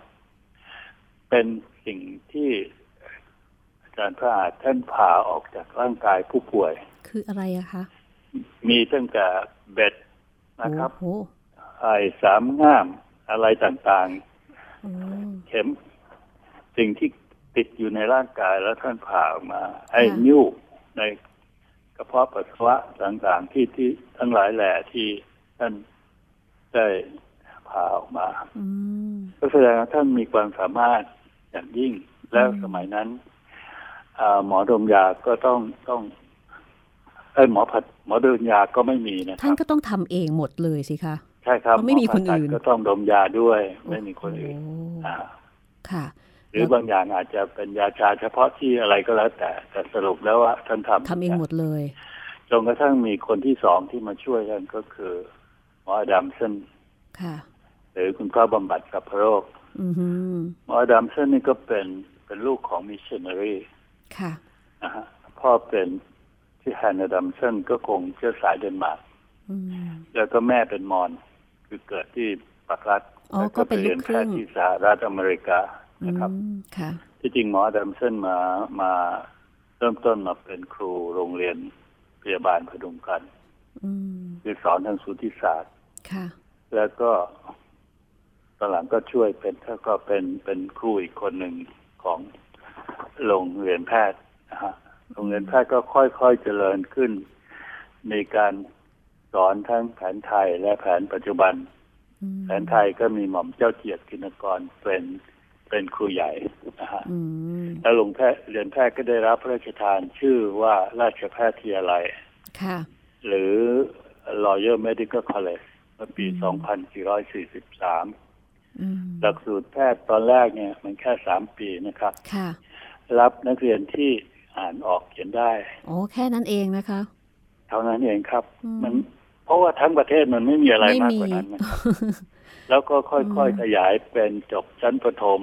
เป็นสิ่งที่อาจารย์พระอาจท่านผ่าออกจากร่างกายผู้ป่วย คืออะไรอะคะ มีตั้งแต่เบ็ดนะครับโอ้โหไอ้สามง่าม อะไรต่างโอ้ๆเข็มสิ่งที่ติดอยู่ในร่างกายแล้วท่านผ่าออกมาไอ้นิ้วในกระเพาะปัสสาวะต่างๆที่ที่ทั้งหลายแหล่ที่ท่านได้ผ่าออกมาอืมก็แสดงว่าท่านมีความสามารถอย่างยิ่งแล้วสมัยนั้นอ่าหมอดมยาก็ต้องต้องเอ้ยหมอผัดหมอดมยาก็ไม่มีนะคท่านรับก็ต้องทำเองหมดเลยสิคะ ใช่ครับเพราะไม่มีคนอื่นหผ่าตัดก็ต้องดมยาด้วย ไม่มีคนอื่นโอ่าค่ะ หรือบางอย่างอาจจะเป็นยาชาเฉพาะที่อะไรก็แล้วแต่แต่สรุปแล้วว่าท่านทำทำเองหมดเลยจนกระทั่งมีคนที่สองที่มาช่วยกันก็คือหมออดัมสันค่ะ หรือคุณพ่อบำบัดกับโรคอือหือหมออดัมสันนี่ก็เป็นเป็นลูกของมิชชันนารีค่ะนะฮะพ่อเป็นที่แฮนนาดัมสันก็คงเชื้อสายเดนมาร์กอืมแล้วก็แม่เป็นมอญ คือเกิดที่ปักรัฐอ๋อแล้วก็เป็นไปลูเรีกยนคแพรึ่ทงย์ที่สหรัฐอเมริกาอืนะครับมค่ะที่จริงหมออดัมสันมามาเริ่มต้นมาเป็นครูโรงเรียนพยาบาลพดุงกันอืมคือสอนทางสูติศาสตร์ค่ะแล้วก็ตอนหลังก็ช่วยเป็นถ้าก็เป็นเป็นครูอีกคนหนึ่งของโรงเรียนแพทย์นะฮะโรงเรียนแพทย์ก็ค่อยๆเจริญขึ้นในการ สอนทั้งแผนไทยและแผนปัจจุบันอืมแผนไทยก็มีหม่อมเจ้าเกียรติกินกรเป็นเป็นครูใหญ่นะฮะอืมแล้วโรงแพทย์เรียนแพทย์ก็ได้รับพระราชทานชื่อว่าราชแพทยาลัยค่ะหรือ Royal Medical College เมื่อปี 2443อืมหลักสูตรแพทย์ตอนแรกเนี่ยมันแค่สามปีนะครับค่ะรับนักเรียนที่อ่านออกเขียนได้ โอ้แค่นั้นเองนะคะ เท่านั้นเองครับอืมมันเพ ราะว่าทั้งประเทศมันไม่มีอะไรไม่มากมีกว่านั้นนะครับแล้วก็ค่อยๆขยายเป็นจบชั้นประถม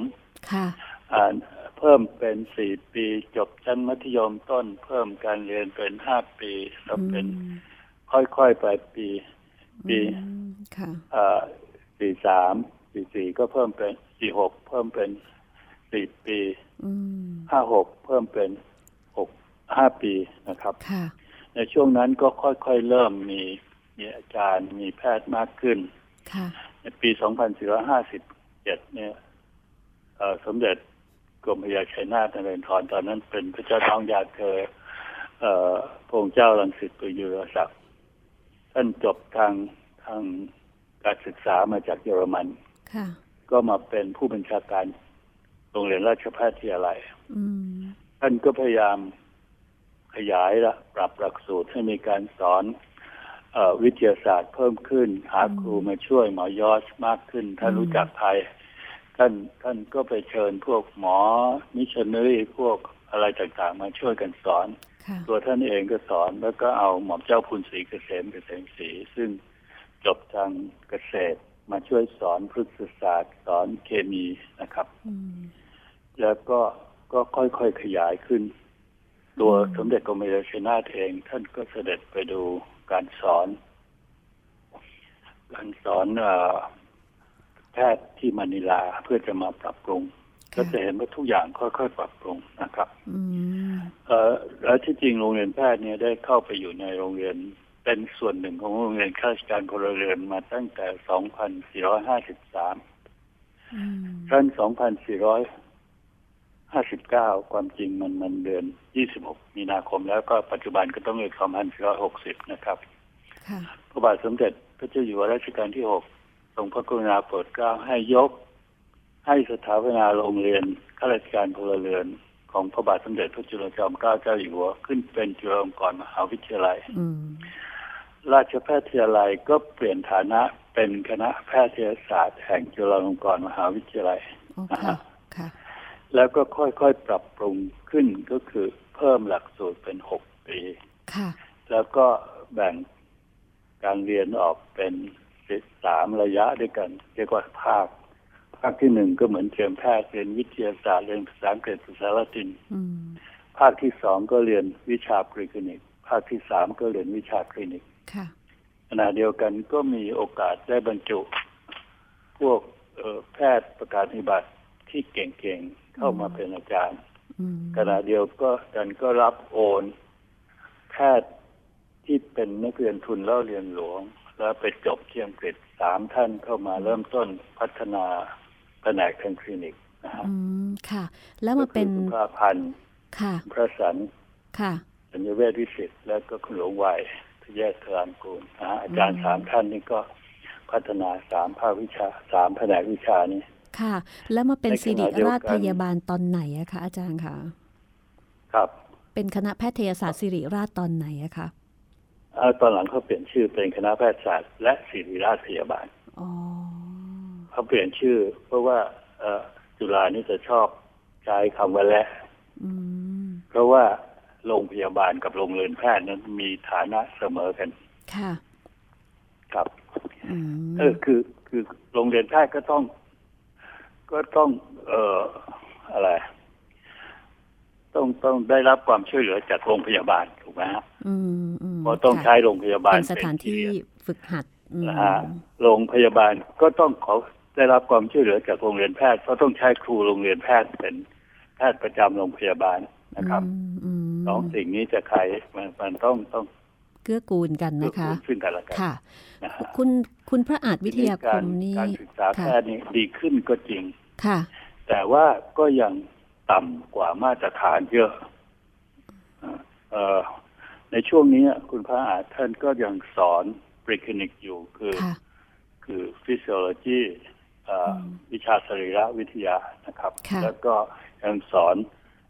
ค่ะอ่านเพิ่มเป็นสี่ปีจบชั้นมัธยมต้น เพิ่มการเรียนเป็นห้าปีแล้วเป็นอืมค่อยๆไปปีปีอืมค่ะเอ่อสี่สามสี่สี่ก็เพิ่มเป็นสี่หกเพิ่มเป็นสี่ปีอืมห้าหกเพิ่มเป็นหกห้าปีนะครับค่ะในช่วงนั้นก็ค่อยๆเริ่มมี มีอาจารย์มีแพทย์มากขึ้นค่ะในปี 2457 เนี่ยเอ่อสมเด็จกรมพระยาชัยนาทนเรนทรตอนนั้นเป็นพระเจ้าน้องยาเธอเอ่อพระองค์เจ้ารังสิตปุยุรศักดิ์ท่านจบทางทางการศึกษามาจากเยอรมันค่ะก็มาเป็นผู้บัญชาการโรงเรียนราชภัฏวิทยาลัยอืมท่านก็พยายามขยายละปรับหลักสูตรให้มีการสอนเออ วิทยาศาสตร์เพิ่มขึ้น หาครูมาช่วยหมอยอสมากขึ้นท่านรู้จักไทย ท่านท่านก็ไปเชิญพวกหมอมิชชันนารีพวกอะไรต่างๆ มาช่วยกันสอนค่ะตัวท่านเองก็สอนแล้วก็เอาหม่อมเจ้าพูนศรีเกษมเกษมศรีซึ่งจบทางเกษตรมาช่วยสอนพฤกษศาสตร์ สอนเคมีนะครับอืมแล้วก็ก็ค่อยๆขยายขึ้น ตัวอืมสมเด็จกรมราชนาถเอง ท่านก็เสด็จไปดู การสอน การสอนเอ่อแพทย์ที่มะนิลาเพื่อจะมาปรับปรุง ก็จะเห็นว่าทุกอย่างค่อยๆปรับปรุงนะครับอืมเอ่อแล้วที่จริงโรงเรียนแพทย์เนี่ยได้เข้าไปอยู่ในโรงเรียนเป็นส่วนหนึ่งของโรงเรียนข้าราชการพลเรือนมาตั้งแต่ 2453อืม ท่าน2459ความจริงมันมันเดือน26มีนาคมแล้วก็ปัจจุบันก็ต้องเรียก2460นะครับค่ะพระบาทสมเด็จพระเจ้าอยู่หัวรัชกาลที่6ทรงพระกรุณาโปรดเกล้าให้ยก ให้สถาปนาโรงเรียนข้าราชการพลเรือน ของพระบาทสมเด็จพระจุลจอมเกล้าเจ้าอยู่หัวขึ้นเป็นจุฬาลงกรณ์มหาวิทยาลัยอืมราชแพทยาลัยก็เปลี่ยนฐานะเป็นคณะแพทยศาสตร์แห่งจุฬาลงกรณ์มหาวิทยาลัยโอ้ค่ะค่ะ แล้วก็ค่อยๆปรับปรุงขึ้นก็คือเพิ่มหลักสูตรเป็นหกปีค่ะแล้วก็แบ่งการเรียนออกเป็นสามระยะด้วยกันเรียกว่าภาค ภาคที่หนึ่งก็เหมือนเตรียมแพทย์เรียนวิทยาศาสตร์เรียนภาษาอังกฤษภาษาละตินอืมภาคที่สองก็เรียนวิชาคลินิก ภาคที่สามก็เรียนวิชาคลินิกค่ะขณะเดียวกันก็มีโอกาสได้บรรจุ พวกเอ่อแพทย์ประกาศนิบัติ ที่เก่งๆ เข้ามาเป็นอาจารย์อืมขณะเดียวก็กันก็รับโอนแพทย์ที่เป็นนักเรียนทุนเล่าเรียนหลวง แล้วไปจบที่อังกฤษสามท่านเข้ามาเริ่มต้นพัฒนาแผนกทางคลินิกนะฮะอืมค่ะ แล้วมาเป็นก็คือคุณพระพันธ์ค่ะพระสันค่ะสัญญเวชวิสิตและก็คุณหลวงวัยทแยกทรานกูลนะฮะอาจารย์อืมสามท่านนี่ก็พัฒนาสามภาควิชาสามแผนกวิชานี้ ค่ะ แล้วมาเป็นในขณะสิริเดียวกันราชพยาบาลตอนไหนอะคะอาจารย์คะครับ เป็นคณะแพทยศาสตร์สิริราชตอนไหนอะคะเอ่อตอนหลังเขาเปลี่ยนชื่อเป็นคณะแพทยศาสตร์ และศิริราชพยาบาลอ๋อเขาเปลี่ยนชื่อ เพราะว่าเอ่อจุฬานี่จะชอบใช้คำว่าและอืมเพราะว่าโรงพยาบาลกับโรงเรียนแพทย์นั้นมีฐานะเสมอกัน ค่ะ ครับอืมเออคือ คือโรงเรียนแพทย์ก็ต้อง ก็ต้อง เอ่ออะไร ต้องต้องได้รับความช่วยเหลือจากโรงพยาบาลถูกไหมฮะอืมอืมเพราะต้องค่ะใช้โรงพยาบาลเป็นสถานที่เรียฝึกหัดอืมนะฮะโรงพยาบาลก็ต้องขอได้รับความช่วยเหลือจากโรงเรียนแพทย์เพราะต้องใช้ครูโรงเรียนแพทย์เป็นแพทย์ประจำโรงพยาบาลนะครับอืมอืมสองสิ่งนี้จะใครมันมันต้องต้อง เกื้อกูลกันเพื่อนะคะณซึ่งกันและกันค่ะนะฮะคุณคุณพระอาจวิทยาคการมนี่การศึกษาแพค่ะทย์นี่ดีขึ้นก็จริงค่ะ แต่ว่าก็ยังต่ำกว่ามาตรฐานเยอะเอ่อในช่วงนี้คุณพระอาจท่านก็ยังสอนปริคลินิกอยู่คือค่ะคือฟิสิโอโลจีวิชาสรีรวิทยานะครับค่ะแล้วก็ยังสอน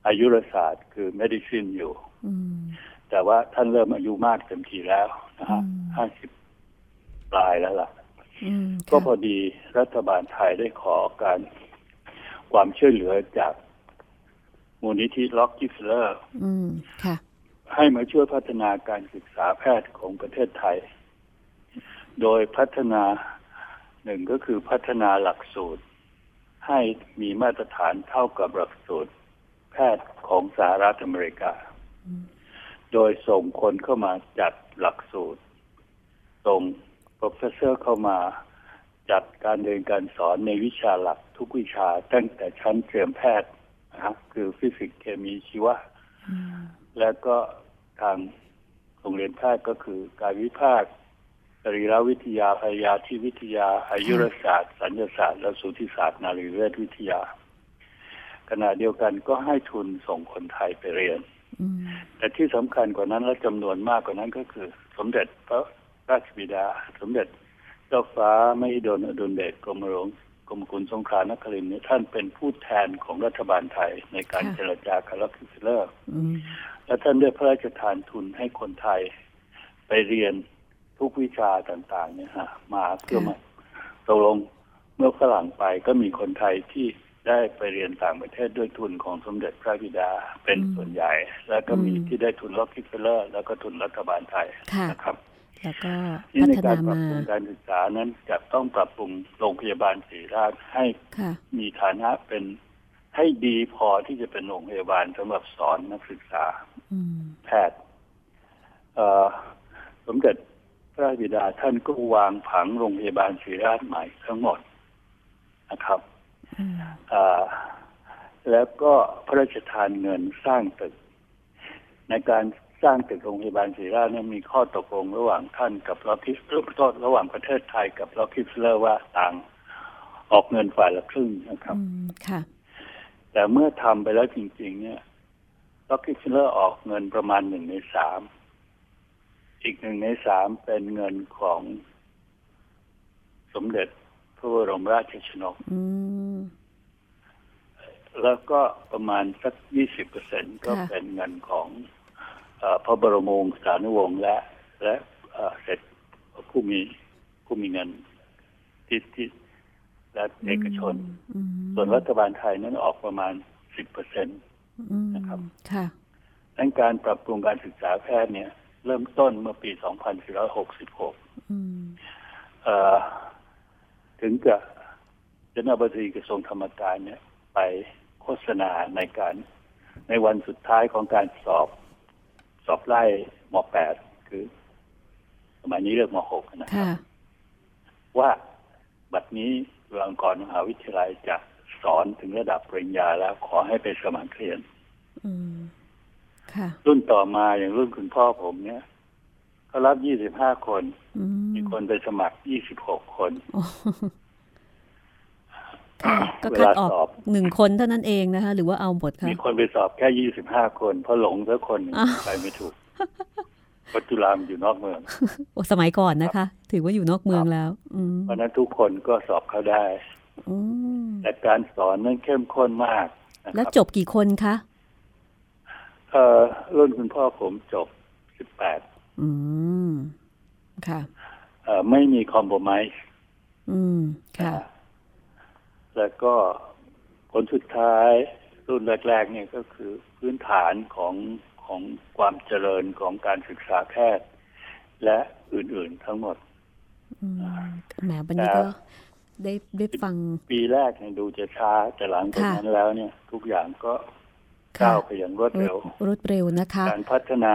อายุรศาสตร์คือ medicine อยู่อืม แต่ว่าท่านเริ่มอายุมากเต็มทีแล้วนะฮะอืมห้าสิบปลายแล้วล่ะอืมก็ค่ะพอดีรัฐบาลไทยได้ขอการความช่วยเหลือจากมูลนิธิร็อกกี้เฟลเลอร์อืมค่ะให้มาช่วยพัฒนาการศึกษาแพทย์ของประเทศไทย โดยพัฒนาหนึ่งก็คือพัฒนาหลักสูตร ให้มีมาตรฐานเท่ากับหลักสูตร แพทย์ของสหรัฐอเมริกา โดยส่งคนเข้ามาจัดหลักสูตร ส่ง professor เข้ามาจัดการเรียนการสอนในวิชาหลักทุกวิชาตั้งแต่ชั้นเตรียมแพทย์นะครับ คือฟิสิกส์เคมีชีวะแล้วก็ทางโรงเรียนแพทย์ก็คือการวิพากษ์สรีรวิทยาพยาธิวิทยา อายุรศาสตร์ ศัลยศาสตร์ และสูติศาสตร์ นารีเวชวิทยา ขณะเดียวกันก็ให้ทุนส่งคนไทยไปเรียน แต่ที่สำคัญกว่านั้นและจำนวนมากกว่านั้นก็คือ สมเด็จพระราชบิดา สมเด็จเจ้าฟ้ามหิดลอดุลเดชกรมหลวงกรมขุนสงขลานครินทร์เนี่ยท่านเป็นผู้แทนของรัฐบาลไทยในการเจรจากับร็อกกี้เฟลเลอร์อืมและท่านได้พระราชทานทุนให้คนไทย ไปเรียนทุกวิชาต่าง ๆ เนี่ยฮะมาเพื่อมาตกลงเมื่อฝรั่งไปก็มีคนไทยที่ ได้ไปเรียนต่างประเทศด้วยทุนของสมเด็จพระบิดาเป็นส่วนใหญ่ แล้วก็มีที่ได้ทุนร็อกกี้เฟลเลอร์ แล้วก็ทุนรัฐบาลไทยค่ะนะครับแล้วก็นี่ในการปรับปรุงพัฒนามาการศึกษานั้นจะต้องปรับปรุงโรงพยาบาลศิริราชให้ค่ะมีฐานะเป็นให้ดีพอที่จะเป็นโรงพยาบาลสำหรับสอนนักศึกษาอืมแพทย์เอ่อสมเด็จพระบิดาท่านก็วางผังโรงพยาบาลศิริราชใหม่ทั้งหมดนะครับอืมเอ่อ แล้วก็พระราชทานเงินสร้างตึก ในการสร้างตึกโรงพยาบาลศิริราชเนี่ยมีข้อตกลงระหว่างท่านกับร็อกกี้เฟลระหว่างประเทศไทยกับร็อกกี้เฟลเลอร์ว่าต่างออกเงินฝ่ายละครึ่งนะครับค่ะ แต่เมื่อทำไปแล้วจริง ๆ เนี่ยร็อกกี้เฟลเลอร์ออกเงินประมาณหนึ่งในสามอีกหนึ่งในสามเป็นเงินของสมเด็จ พระบรมราชชนกแล้วก็ประมาณสักยี่สิบเปอร์เซ็นต์ก็เป็นเงินของพระบรมวงศานุวงศ์และ และเสร็จผู้มีผู้มีเงินที่ที่และเอกชน ส่วนรัฐบาลไทยนั้นออกประมาณสิบเปอร์เซ็นตนะครับค่ะดังการปรับปรุงการศึกษาแพทย์เนี่ย เริ่มต้นเมื่อปีสองพันสี่ร้อยหกสิบหก ถึงกับเจ้าหน้าที่กระทรวงธรรมการเนี่ยไปโฆษณาในการในวันสุดท้ายของการสอบ สอบไล่มแปดคือ สมัยนี้เรียกมหกนะครับว่าบัดนี้จุฬาลงกรณ์มหาวิทยาลัยจะสอนถึงระดับปริญญาแล้วขอให้ไปสมัครเรียนรุ่นต่อมาอย่างรุ่นคุณพ่อผมเนี่ย เขารับยี่สิบห้าคน มีคนไปสมัครยี่สิบหกคนก็คัดออกหนึ่งคนเท่านั้นเองนะคะ หรือว่าเอาหมดคะมีคนไปสอบแค่ยี่สิบห้าคน เพราะหลงสักคนไปไม่ถูกปัจจุบันอยู่นอกเมืองสมัยก่อนนะคะ ถือว่าอยู่นอกเมืองแล้วเพราะนั้นทุกคนก็สอบเข้าได้แต่การสอนนั้นเข้มข้นมาก แล้วจบกี่คนคะเอ่อรุ่นคุณพ่อผมจบสิบแปด อืม ค่ะ เอ่อไม่มีคอมโพมิสอืม ค่ะ แล้วก็ผลสุดท้ายรุ่นแรก ๆ เนี่ยก็คือพื้นฐานของของความเจริญของการศึกษาแพทย์ และอื่น ๆ ทั้งหมดแหมบันนี้ก็ได้ได้ฟัง ปีแรกเนี่ยดูจะช้าแต่หลังจากนั้นแล้วเนี่ย ทุกอย่างก็ ก้าวไปอย่างรวดเร็วรวดเร็วนะคะ การพัฒนา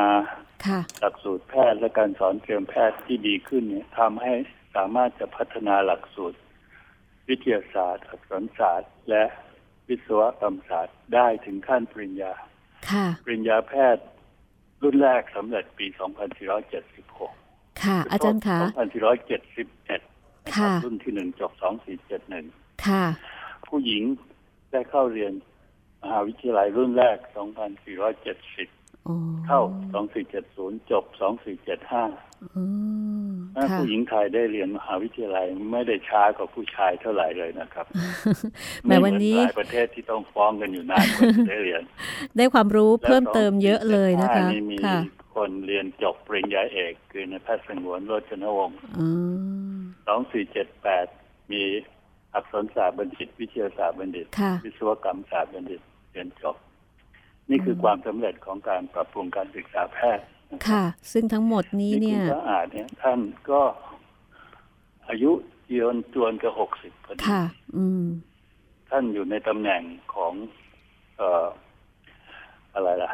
หลักสูตรแพทย์และการสอนเตรียมแพทย์ที่ดีขึ้นเนี่ยทำให้สามารถจะพัฒนาหลักสูตร วิทยาศาสตร์อักษรศาสตร์ และวิศวกรรมศาสตร์ได้ถึงขั้นปริญญาปริญญาแพทย์รุ่นแรกสำเร็จปี 2476 ค่ะ อาจารย์คะ2471 ค่ะ รุ่นที่หนึ่งจบ2471 ค่ะ ผู้หญิงได้เข้าเรียน มหาวิทยาลัยรุ่นแรก 2470 เข้า 2470 จบ 2475ผู้หญิงไทยได้เรียนมหาวิทยาลัยไม่ได้ช้ากว่าผู้ชายเท่าไหร่เลยนะครับแม้วันนี้หลายประเทศที่ต้องฟ้องกันอยู่นานกว่าจะได้เรียน ได้ความรู้เพิ่มเติมเยอะเลยนะคะมีคนเรียนจบปริญญาเอกคือในแพทย์สงวนโรจนวงศ์สองสี่เจ็ดแปดมีอักษรศาสตร์บัณฑิต วิทยาศาสตร์บัณฑิต วิศวกรรมศาสตร์บัณฑิต เรียนจบ นี่คือความสำเร็จของการปรับปรุงการศึกษาแพทย์ค่ะ ซึ่งทั้งหมดนี้เนี่ยคุณสะอาดเนี่ยท่านก็อายุเยือนจวนกับหกสิบพอดีค่ะอืม ท่านอยู่ในตำแหน่งของ เอ่อ อะไรล่ะ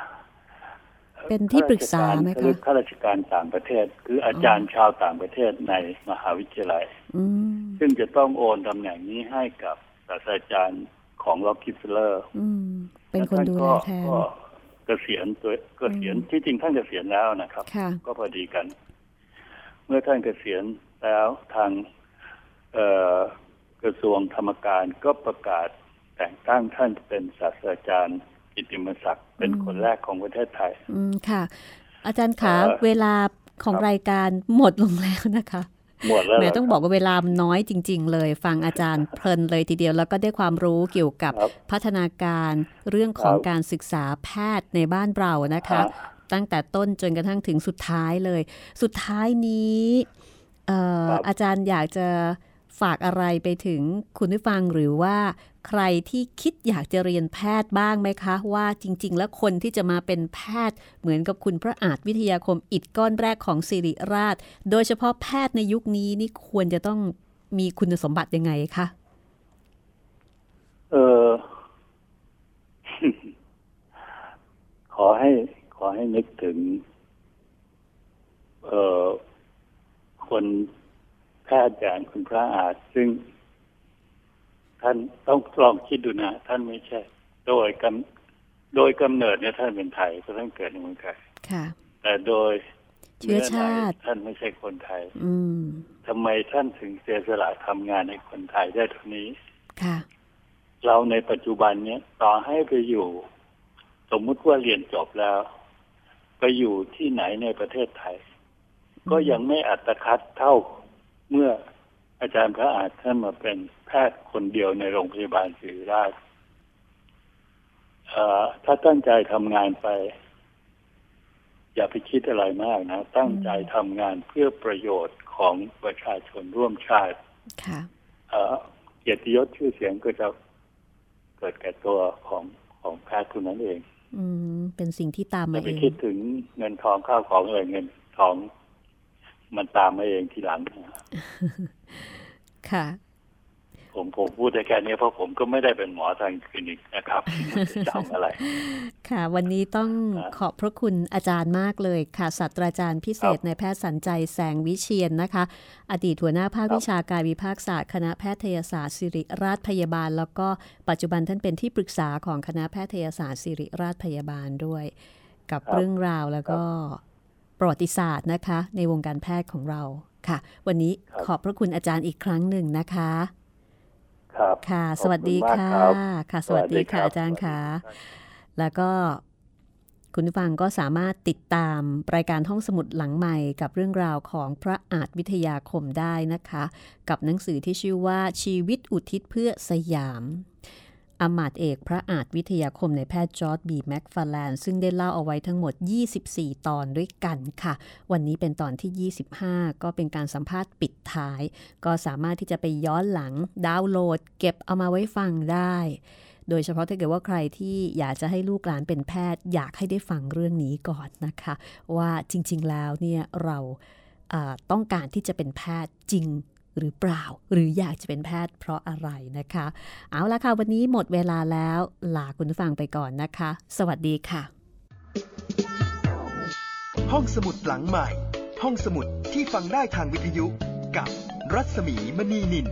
เป็นที่ปรึกษาไหมคะข้าราชการต่างประเทศ คืออาจารย์ชาวต่างประเทศในมหาวิทยาลัยซึ่งจะต้องโอนตำแหน่งนี้ให้กับศาสตราจารย์ ของล็อกคิสเลอร์เป็นคนดูแลแทนเกษียณตัวเกษียณที่จริงท่านเกษียณแล้วนะครับ ก็พอดีกัน เมื่อท่านเกษียณแล้วทางกระทรวงธรรมการก็ประกาศแต่งตั้งท่านเป็นศาสตราจารย์กิติมศักดิ์เป็นคนแรกของประเทศไทย อืมค่ะ อาจารย์ขาเวลาของรายการหมดลงแล้วนะคะ หมดแล้วแม่ต้องบอกว่าเวลามันน้อยจริง ๆ เลย ฟังอาจารย์เพลินเลยทีเดียวแล้วก็ได้ความรู้เกี่ยวกับพัฒนาการเรื่องของการศึกษาแพทย์ในบ้านเรานะคะ ตั้งแต่ต้นจนกระทั่งถึงสุดท้ายเลย สุดท้ายนี้อาจารย์อยากจะ ฝากอะไรไปถึงคุณผู้ฟังหรือว่าใครที่คิดอยากจะเรียนแพทย์บ้างไหมคะ ว่าจริง ๆ แล้วคนที่จะมาเป็นแพทย์เหมือนกับคุณพระอาจวิทยาคมอิดก้อนแรกของสิริราช โดยเฉพาะแพทย์ในยุคนี้นี่ควรจะต้องมีคุณสมบัติยังไงคะเออขอให้ขอให้นึกถึง เออคน แพทย์อย่างคุณพระอาจซึ่ง ท่านต้องลองคิดดูนะท่านไม่ใช่ โดยกำโดยกำเนิดเนี่ยท่านเป็นไทยเพราะท่านเกิดในเมืองไทยแต่โดยเชื้อชาติท่านไม่ใช่คนไทย อืมทำไมท่านถึงเสียสละทำงานให้คนไทยได้เท่านี้ค่ะ เราในปัจจุบันเนี้ยต่อให้ไปอยู่ สมมุติว่าเรียนจบแล้ว ไปอยู่ที่ไหนในประเทศไทย ก็ยังไม่อัตคัดเท่า เมื่ออาจารย์พระอาจท่านมาเป็นแพทย์คนเดียวในโรงพยาบาลศิริราชเอ่อถ้าตั้งใจทำงานไป อย่าไปคิดอะไรมากนะ ตั้งใจทำงานเพื่อประโยชน์ของประชาชนร่วมชาติค่ะเอ่อเกียรติยศชื่อเสียงก็จะเกิดแก่ตัวของของแพทย์คนนั้นเอง อืมเป็นสิ่งที่ตามอมาย่าเอไปงคิดถึงเงินทองข้าวของอะไรเงินทอง มันตามมาเองทีหลังนะค่ะ ผมผมพูดได้แค่นี้เพราะผมก็ไม่ได้เป็นหมอทางคลินิกนะครับจำอะไร ค่ะ วันนี้ต้องครับขอบพระคุณอาจารย์มากเลยค่ะศาสตราจารย์พิเศษครับในแพทย์สัญใจแสงวิเชียนนะคะ อดีตหัวหน้าภาคครับวิชาการวิภาคศาสตร์คณะแพทยศาสตร์ศิริราชพยาบาล แล้วก็ปัจจุบันท่านเป็นที่ปรึกษาของคณะแพทยศาสตร์ศิริราชพยาบาลด้วย กับเรื่องราวแล้วก็ ประวัติศาสตร์นะคะ ในวงการแพทย์ของเราค่ะ วันนี้ครับขอบพระคุณอาจารย์อีกครั้งหนึ่งนะคะ ครับค่ะขอบสวัสดีณมากค่ะรับค่ะ สวัสดีค่ะรับอาจารย์ค่ะสวัสดีรับแล้วก็คุณผู้ฟังก็สามารถติดตามรายการห้องสมุดหลังใหม่กับเรื่องราวของพระอาจวิทยาคมได้นะคะ กับหนังสือที่ชื่อว่าชีวิตอุทิศเพื่อสยาม อมาตเอกพระอาจวิทยาคมในแพทย์จอร์ดบีแม็กฟาแลนซึ่งได้เล่าเอาไว้ทั้งหมด 24 ตอนด้วยกันค่ะ วันนี้เป็นตอนที่ 25 ก็เป็นการสัมภาษณ์ปิดท้าย ก็สามารถที่จะไปย้อนหลังดาวน์โหลด เก็บเอามาไว้ฟังได้ โดยเฉพาะถ้าเกิดว่าใครที่อยากจะให้ลูกหลานเป็นแพทย์ อยากให้ได้ฟังเรื่องนี้ก่อนนะคะ ว่าจริง ๆ แล้วเนี่ยเราต้องการที่จะเป็นแพทย์จริง หรือเปล่า หรืออยากจะเป็นแพทย์เพราะอะไรนะคะ เอาละค่ะ วันนี้หมดเวลาแล้วลาคุณผู้ฟังไปก่อนนะคะ สวัสดีค่ะ ห้องสมุดหลังใหม่ ห้องสมุดที่ฟังได้ทางวิทยุกับรัศมีมณีนิน